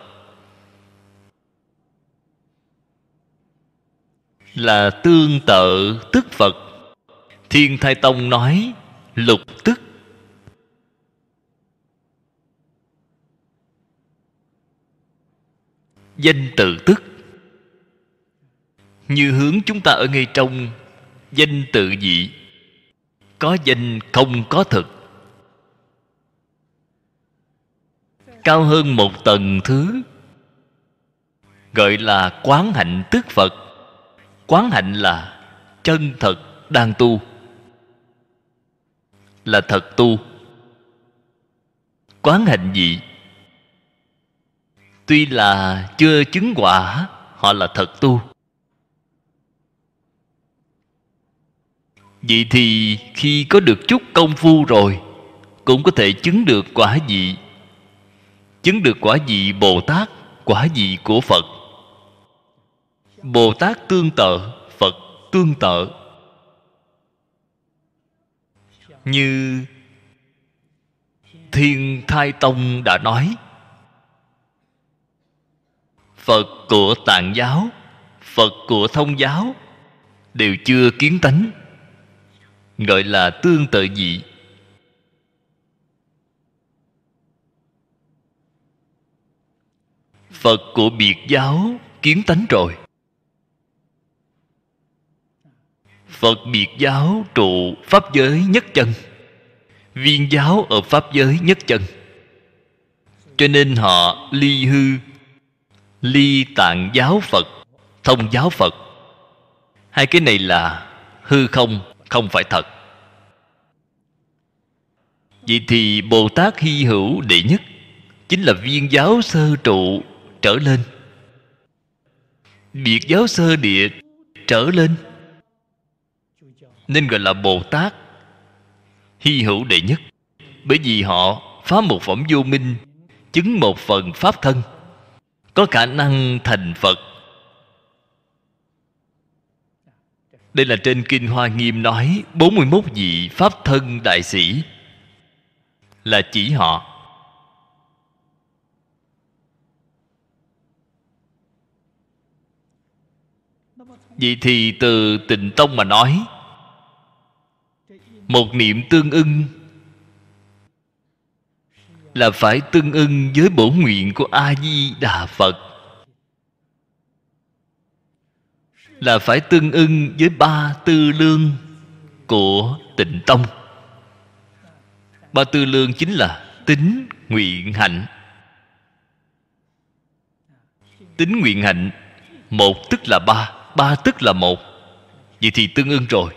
Là tương tự tức phật. Thiên thai tông nói, lục tức. Danh tự tức. Như hướng chúng ta ở ngay trong, danh tự dị. Có danh không có thực. Cao hơn một tầng thứ. Gọi là quán hạnh tức phật. Quán hạnh là chân thật đang tu. Là thật tu. Quán hạnh gì? Tuy là chưa chứng quả, họ là thật tu. Vậy thì khi có được chút công phu rồi, cũng có thể chứng được quả vị chứng được quả vị bồ tát, quả vị của phật. Bồ tát tương tự phật tương tự như thiên thai tông đã nói, phật của tạng giáo, phật của thông giáo đều chưa kiến tánh, gọi là tương tự dị phật của biệt giáo kiến tánh rồi. Phật biệt giáo trụ pháp giới nhất chân. Viên giáo ở pháp giới nhất chân. Cho nên họ ly hư, ly tạng giáo phật, thông giáo phật. Hai cái này là hư không không phải thật. Vậy thì bồ tát hy hữu đệ nhất chính là viên giáo sơ trụ trở lên. Biệt giáo sơ địa trở lên, nên gọi là bồ tát, hy hữu đệ nhất. Bởi vì họ phá một phẩm vô minh, chứng một phần pháp thân, có khả năng thành phật. Đây là trên kinh hoa nghiêm nói 41 vị pháp thân đại sĩ là chỉ họ. Vậy thì từ tịnh tông mà nói, một niệm tương ưng là phải tương ưng với bổ nguyện của a di đà phật. Là phải tương ưng với ba tư lương của tịnh tông. Ba tư lương chính là tính nguyện hạnh. Tính nguyện hạnh, một tức là ba ba tức là một. Vậy thì tương ưng rồi.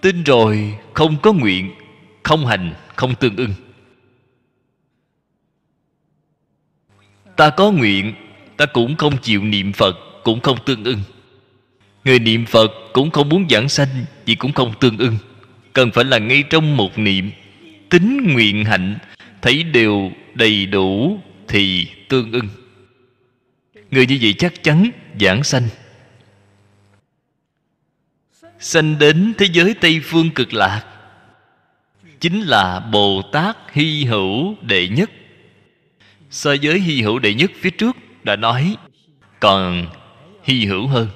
Tin rồi, không có nguyện, không hành, không tương ưng. Ta có nguyện, ta cũng không chịu niệm phật, cũng không tương ưng. Người niệm phật cũng không muốn giảng sanh, vì cũng không tương ưng. Cần phải là ngay trong một niệm. Tính nguyện hạnh, thấy đều đầy đủ thì tương ưng. Người như vậy chắc chắn giảng sanh. Sanh đến thế giới tây phương cực lạc, chính là bồ tát hy hữu đệ nhất. So với hy hữu đệ nhất phía trước đã nói, còn hy hữu hơn.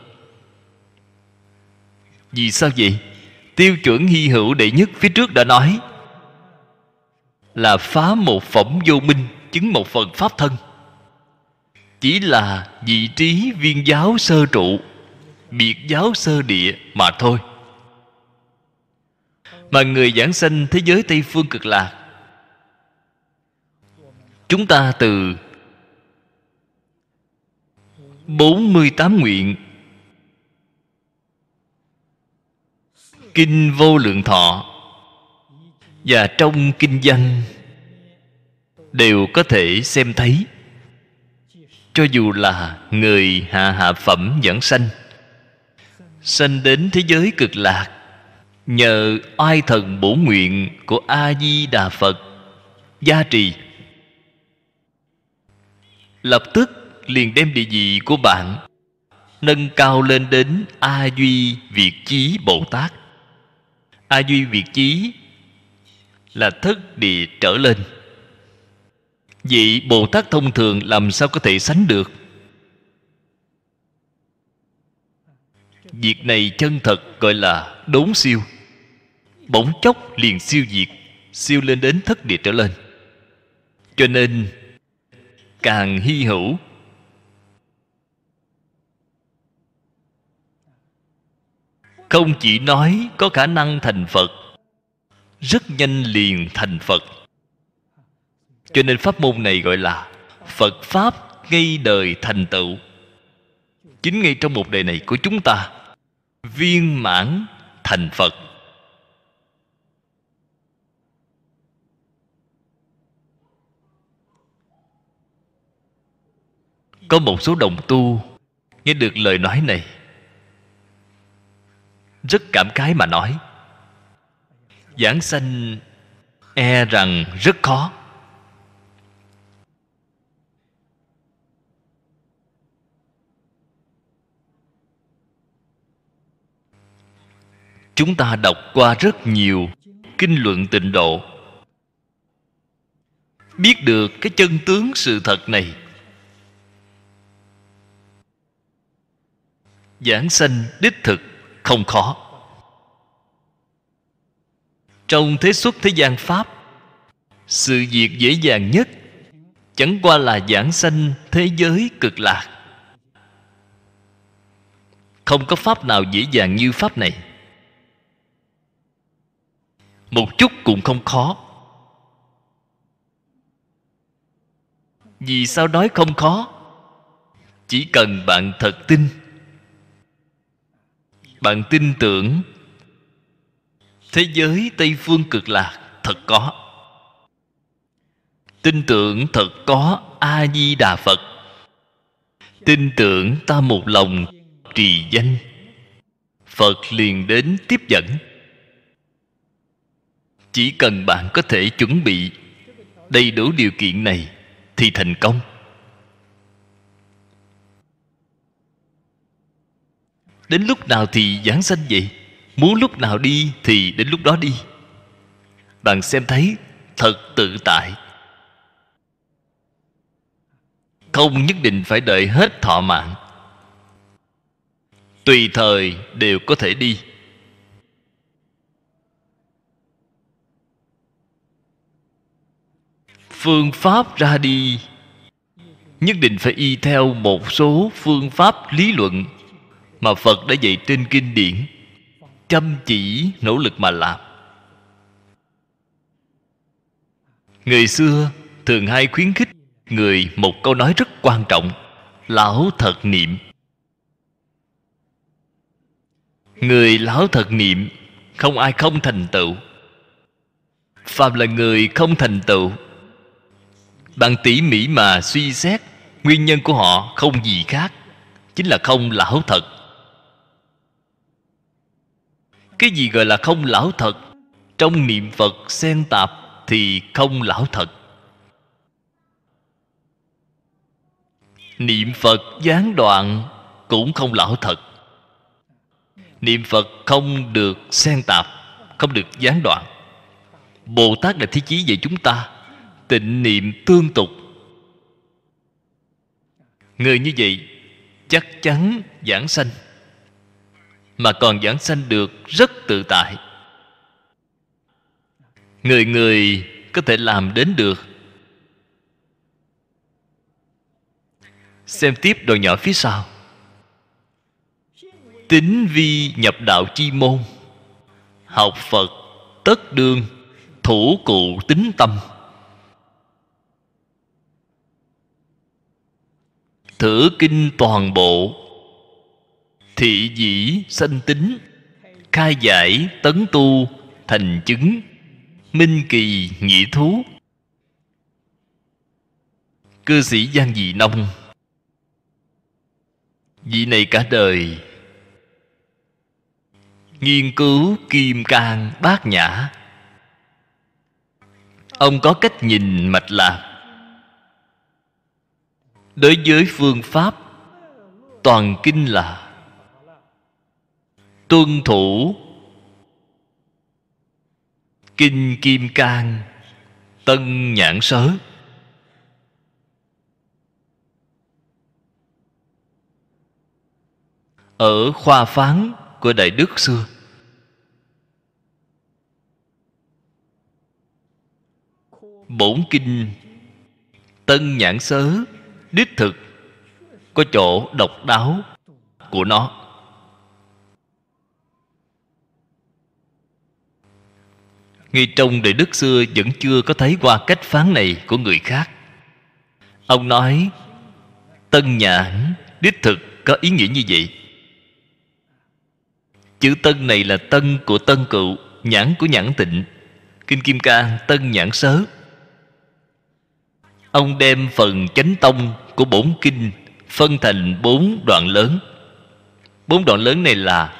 Vì sao vậy? Tiêu chuẩn hy hữu đệ nhất phía trước đã nói là phá một phẩm vô minh, chứng một phần pháp thân chỉ là vị trí viên giáo sơ trụ, biệt giáo sơ địa mà thôi. Mà người giảng sanh thế giới tây phương cực lạc, chúng ta từ 48 nguyện Kinh vô lượng thọ Và trong kinh văn Đều có thể xem thấy. Cho dù là người hạ hạ phẩm dẫn sanh. Sanh đến thế giới cực lạc. Nhờ oai thần bổ nguyện của A-di-đà Phật. Gia trì. Lập tức liền đem địa vị của bạn nâng cao lên đến a duy việt chí bồ tát a duy việt chí là thất địa trở lên vị bồ tát thông thường làm sao có thể sánh được? Việc này chân thật gọi là đốn siêu. Bỗng chốc liền siêu diệt siêu lên đến thất địa trở lên. Cho nên, càng hy hữu. Không chỉ nói có khả năng thành phật, rất nhanh liền thành phật cho nên pháp môn này gọi là phật pháp ngay đời thành tựu. Chính ngay trong một đời này của chúng ta, viên mãn thành phật. Có một số đồng tu nghe được lời nói này, rất cảm khái mà nói, giảng sanh e rằng rất khó. Chúng ta đọc qua rất nhiều kinh luận tịnh độ. Biết được cái chân tướng sự thật này. Giảng sanh đích thực không khó. Trong thế xuất thế gian pháp, sự việc dễ dàng nhất chẳng qua là giảng sanh thế giới cực lạc. Không có pháp nào dễ dàng như pháp này một chút cũng không khó. Vì sao nói không khó? Chỉ cần bạn thật tin. Bạn tin tưởng. Thế giới tây phương cực lạc thật có. Tin tưởng thật có a di đà phật. Tin tưởng ta một lòng trì danh. Phật liền đến tiếp dẫn chỉ cần bạn có thể chuẩn bị đầy đủ điều kiện này thì thành công. Đến lúc nào thì giảng sanh vậy? Muốn lúc nào đi thì đến lúc đó đi. Bạn xem thấy, thật tự tại. Không nhất định phải đợi hết thọ mạng. Tùy thời đều có thể đi. Phương pháp ra đi. Nhất định phải y theo một số phương pháp lý luận mà phật đã dạy trên kinh điển. Chăm chỉ nỗ lực mà làm. Người xưa thường hay khuyến khích người một câu nói rất quan trọng, lão thật niệm. Người lão thật niệm, không ai không thành tựu. Phạm là người không thành tựu bạn tỉ mỉ mà suy xét, nguyên nhân của họ không gì khác, chính là không lão thật. Cái gì gọi là không lão thật? Trong niệm phật xen tạp thì không lão thật. Niệm phật gián đoạn cũng không lão thật. Niệm phật không được xen tạp, không được gián đoạn. Bồ tát là thế chí về chúng ta tịnh niệm tương tục. Người như vậy chắc chắn giảng sanh, mà còn giảng sanh được rất tự tại. Người người có thể làm đến được. Xem tiếp đoạn nhỏ phía sau. Tính vi nhập đạo chi môn, học phật tất đương, thủ cụ tính tâm. Thử kinh toàn bộ. Thị dĩ sanh tính, khai giải tấn tu, thành chứng, minh kỳ nhị thú. Cư sĩ giang dị nông. Vị này cả đời, nghiên cứu kim cang bát nhã. Ông có cách nhìn mạch lạc đối với phương pháp, toàn kinh là tuân thủ kinh kim cang tân nhãn sớ. Ở khoa phán của đại đức xưa, bổn kinh tân nhãn sớ đích thực có chỗ độc đáo của nó. Ngay trong đời đức xưa vẫn chưa có thấy qua cách phán này của người khác. Ông nói, tân nhãn, đích thực có ý nghĩa như vậy. Chữ tân này là tân của tân cựu, nhãn của nhãn tịnh. Kinh kim cang, tân nhãn sớ. Ông đem phần chánh tông của bốn kinh phân thành bốn đoạn lớn. Bốn đoạn lớn này là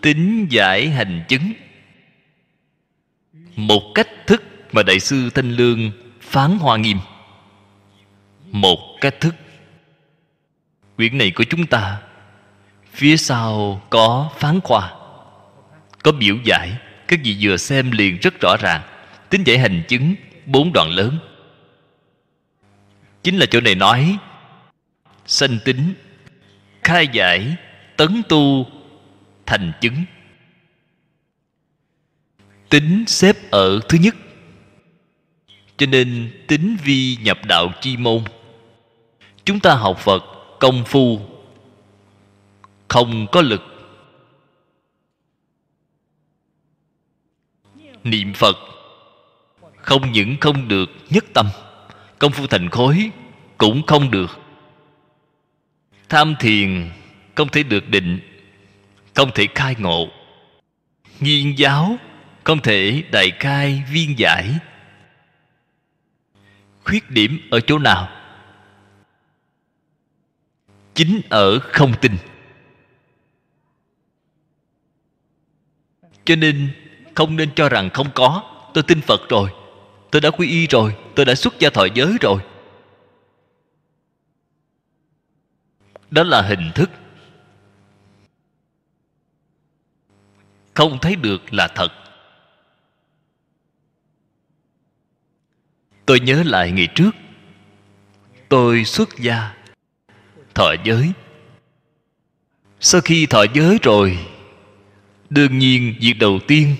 tính giải hành chứng. Một cách thức mà đại sư thanh lương phán hoa nghiêm. Một cách thức. Quyển này của chúng ta, phía sau có phán khoa, có biểu giải. Các vị vừa xem liền rất rõ ràng. Tính giải hành chứng, bốn đoạn lớn chính là chỗ này nói. Sanh tính, khai giải, tấn tu, thành chứng. Tính xếp ở thứ nhất. Cho nên tính vi nhập đạo chi môn. Chúng ta học phật công phu. Không có lực. Niệm phật. Không những không được nhất tâm công phu thành khối cũng không được. Tham thiền không thể được định, không thể khai ngộ. Nghiên giáo không thể đại khai viên giải. Khuyết điểm ở chỗ nào? Chính ở không tin. Cho nên không nên cho rằng không có, tôi tin phật rồi tôi đã quy y rồi, tôi đã xuất gia thọ giới rồi. Đó là hình thức. Không thấy được là thật. Tôi nhớ lại ngày trước, tôi xuất gia thọ giới. Sau khi thọ giới rồi, đương nhiên việc đầu tiên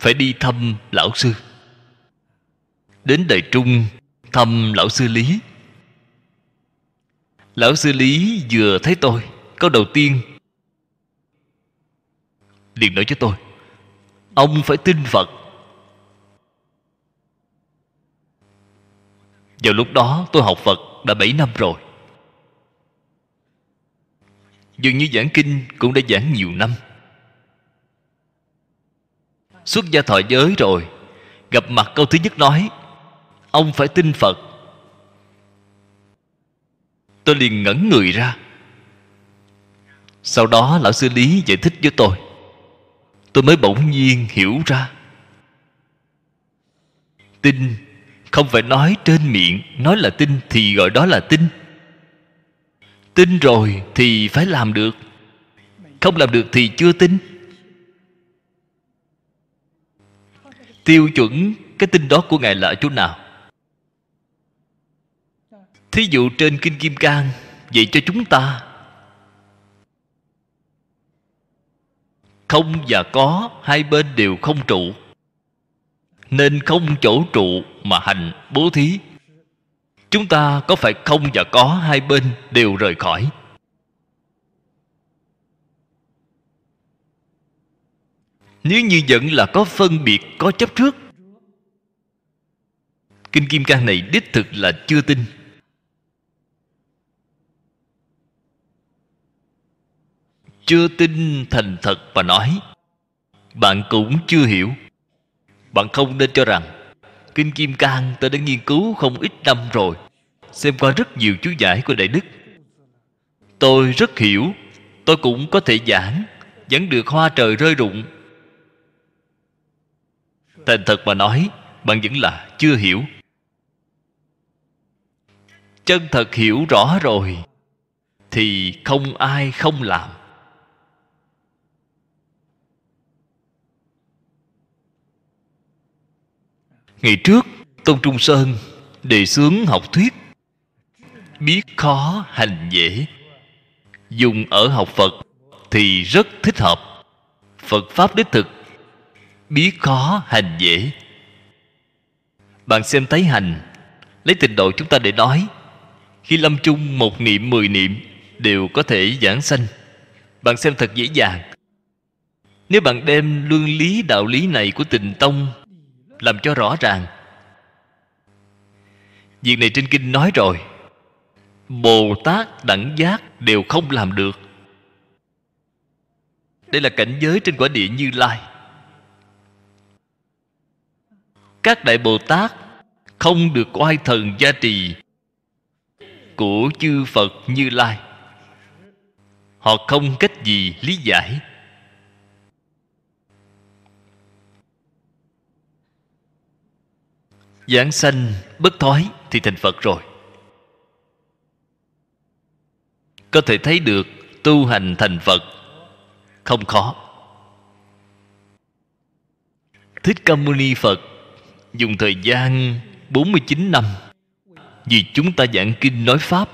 phải đi thăm lão sư đến đài trung thăm lão sư lý. Lão sư lý vừa thấy tôi câu đầu tiên liền nói cho tôi, ông phải tin phật. Vào lúc đó tôi học phật đã 7 năm rồi. Dường như giảng kinh cũng đã giảng nhiều năm. Xuất gia thọ giới rồi, gặp mặt câu thứ nhất nói ông phải tin phật. Tôi liền ngẩn người ra. Sau đó lão sư lý giải thích với tôi. Tôi mới bỗng nhiên hiểu ra. Tin không phải nói trên miệng, nói là tin thì gọi đó là tin. Tin rồi thì phải làm được. Không làm được thì chưa tin. Tiêu chuẩn cái tin đó của ngài là ở chỗ nào? Thí dụ trên kinh kim cang, vậy cho chúng ta. Không và có, hai bên đều không trụ. Nên không chỗ trụ mà hành bố thí. Chúng ta có phải không và có hai bên đều rời khỏi? Nếu như vẫn là có phân biệt, có chấp trước. Kinh kim cang này đích thực là chưa tin. Chưa tin thành thật và nói, bạn cũng chưa hiểu. Bạn không nên cho rằng kinh kim cang tôi đã nghiên cứu không ít năm rồi, xem qua rất nhiều chú giải của đại đức. Tôi rất hiểu, tôi cũng có thể giảng, vẫn được hoa trời rơi rụng. Thành thật mà nói, bạn vẫn là chưa hiểu. Chân thật hiểu rõ rồi, thì không ai không làm. Ngày trước, tôn trung sơn đề xướng học thuyết biết khó hành dễ. Dùng ở học phật thì rất thích hợp. Phật pháp đích thực biết khó hành dễ. Bạn xem thấy hành, lấy tình độ chúng ta để nói. Khi lâm chung một niệm, mười niệm đều có thể giảng sanh. Bạn xem thật dễ dàng. Nếu bạn đem luân lý, đạo lý này của tình tông làm cho rõ ràng. Việc này trên kinh nói rồi. Bồ tát đẳng giác đều không làm được. Đây là cảnh giới trên quả địa như lai. Các đại bồ tát không được oai thần gia trì của chư phật như lai. Họ không cách gì lý giải. Giảng sanh bất thoái thì thành phật rồi. Có thể thấy được tu hành thành phật không khó. Thích ca mâu ni phật dùng thời gian 49 năm vì chúng ta giảng kinh nói pháp,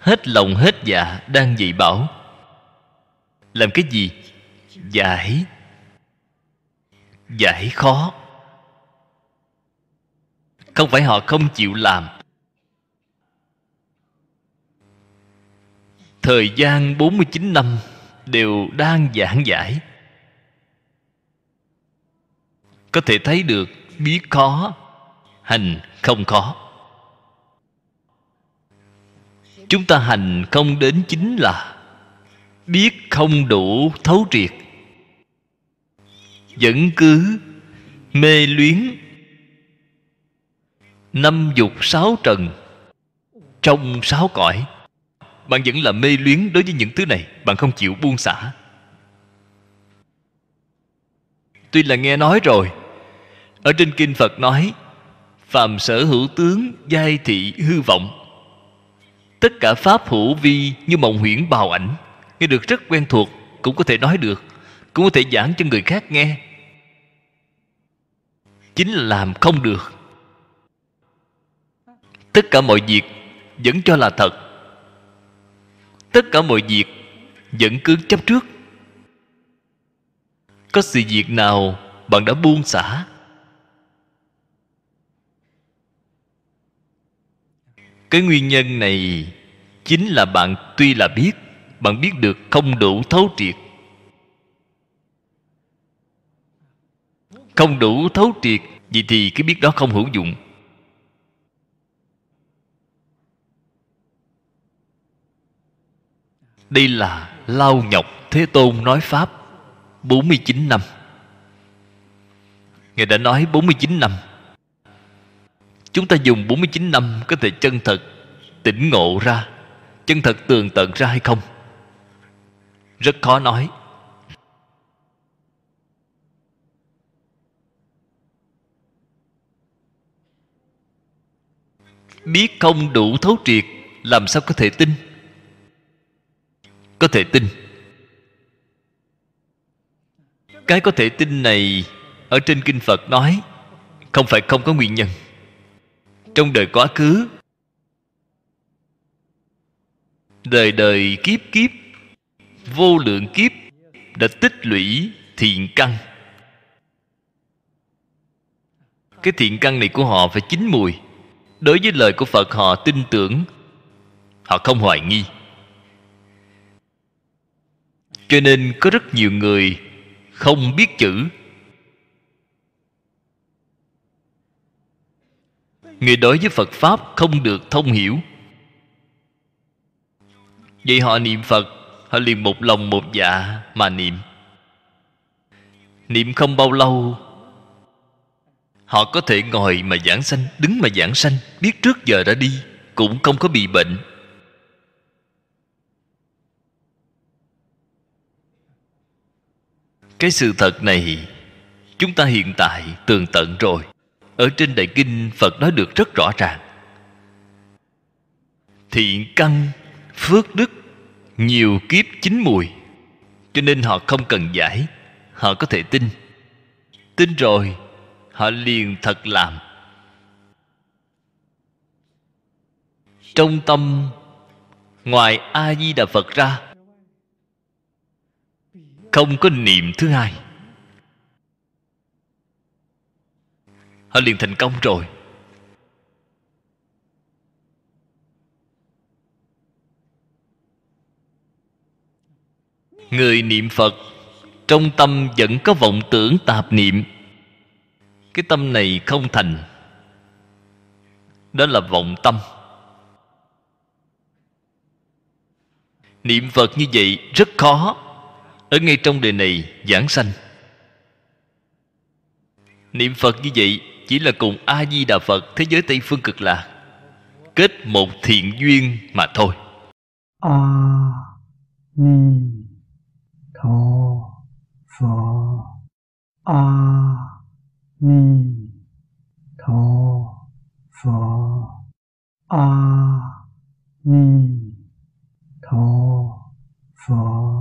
hết lòng hết dạ đang dạy bảo. Làm cái gì? Giải. Giải khó không phải họ không chịu làm. Thời gian 49 năm đều đang giảng giải. Có thể thấy được biết khó, Hành không khó. Chúng ta hành không đến chính là biết không đủ thấu triệt. Vẫn cứ mê luyến năm dục sáu trần. Trong sáu cõi, bạn vẫn là mê luyến đối với những thứ này, bạn không chịu buông xả. Tuy là nghe nói rồi, ở trên kinh phật nói, phàm sở hữu tướng, giai thị, hư vọng. Tất cả pháp hữu vi như mộng huyễn bào ảnh, nghe được rất quen thuộc, cũng có thể nói được, cũng có thể giảng cho người khác nghe. Chính là làm không được tất cả mọi việc vẫn cho là thật. Tất cả mọi việc vẫn cứ chấp trước. Có sự việc nào bạn đã buông xả? Cái nguyên nhân này chính là bạn tuy là biết, bạn biết được không đủ thấu triệt. Không đủ thấu triệt, vậy thì cái biết đó không hữu dụng. Đây là lao nhọc thế tôn nói pháp 49 năm. Ngài đã nói 49 năm. Chúng ta dùng 49 năm có thể chân thật tỉnh ngộ ra, Chân thật tường tận ra hay không? Rất khó nói. Biết không đủ thấu triệt, Làm sao có thể tin? Có thể tin. Cái có thể tin này Ở trên Kinh Phật nói, Không phải không có nguyên nhân. Trong đời quá khứ, Đời đời kiếp kiếp, Vô lượng kiếp Đã tích lũy thiện căn. Cái thiện căn này của họ phải chín mùi. Đối với lời của Phật, họ tin tưởng, Họ không hoài nghi. Cho nên có rất nhiều người Không biết chữ. Người đối với Phật Pháp không được thông hiểu. Vậy họ niệm Phật, Họ liền một lòng một dạ mà niệm. Niệm không bao lâu, Họ có thể ngồi mà giảng sanh, Đứng mà giảng sanh, Biết trước giờ đã đi, Cũng không có bị bệnh. Cái sự thật này, Chúng ta hiện tại tường tận rồi. Ở trên Đại Kinh, Phật nói được rất rõ ràng. Thiện căn, Phước đức, Nhiều kiếp chín mùi. Cho nên họ không cần giải, Họ có thể tin. Tin rồi, họ liền thật làm. Trong tâm, ngoài a di đà phật ra không có niệm thứ hai. Họ liền thành công rồi. Người niệm phật, trong tâm vẫn có vọng tưởng tạp niệm. Cái tâm này không thành. Đó là vọng tâm. Niệm phật như vậy rất khó ở ngay trong đời này, giảng sanh. Niệm phật như vậy chỉ là cùng a di đà phật thế giới tây phương cực lạc, kết một thiện duyên mà thôi. A ni tho pho a ni tho pho a ni tho pho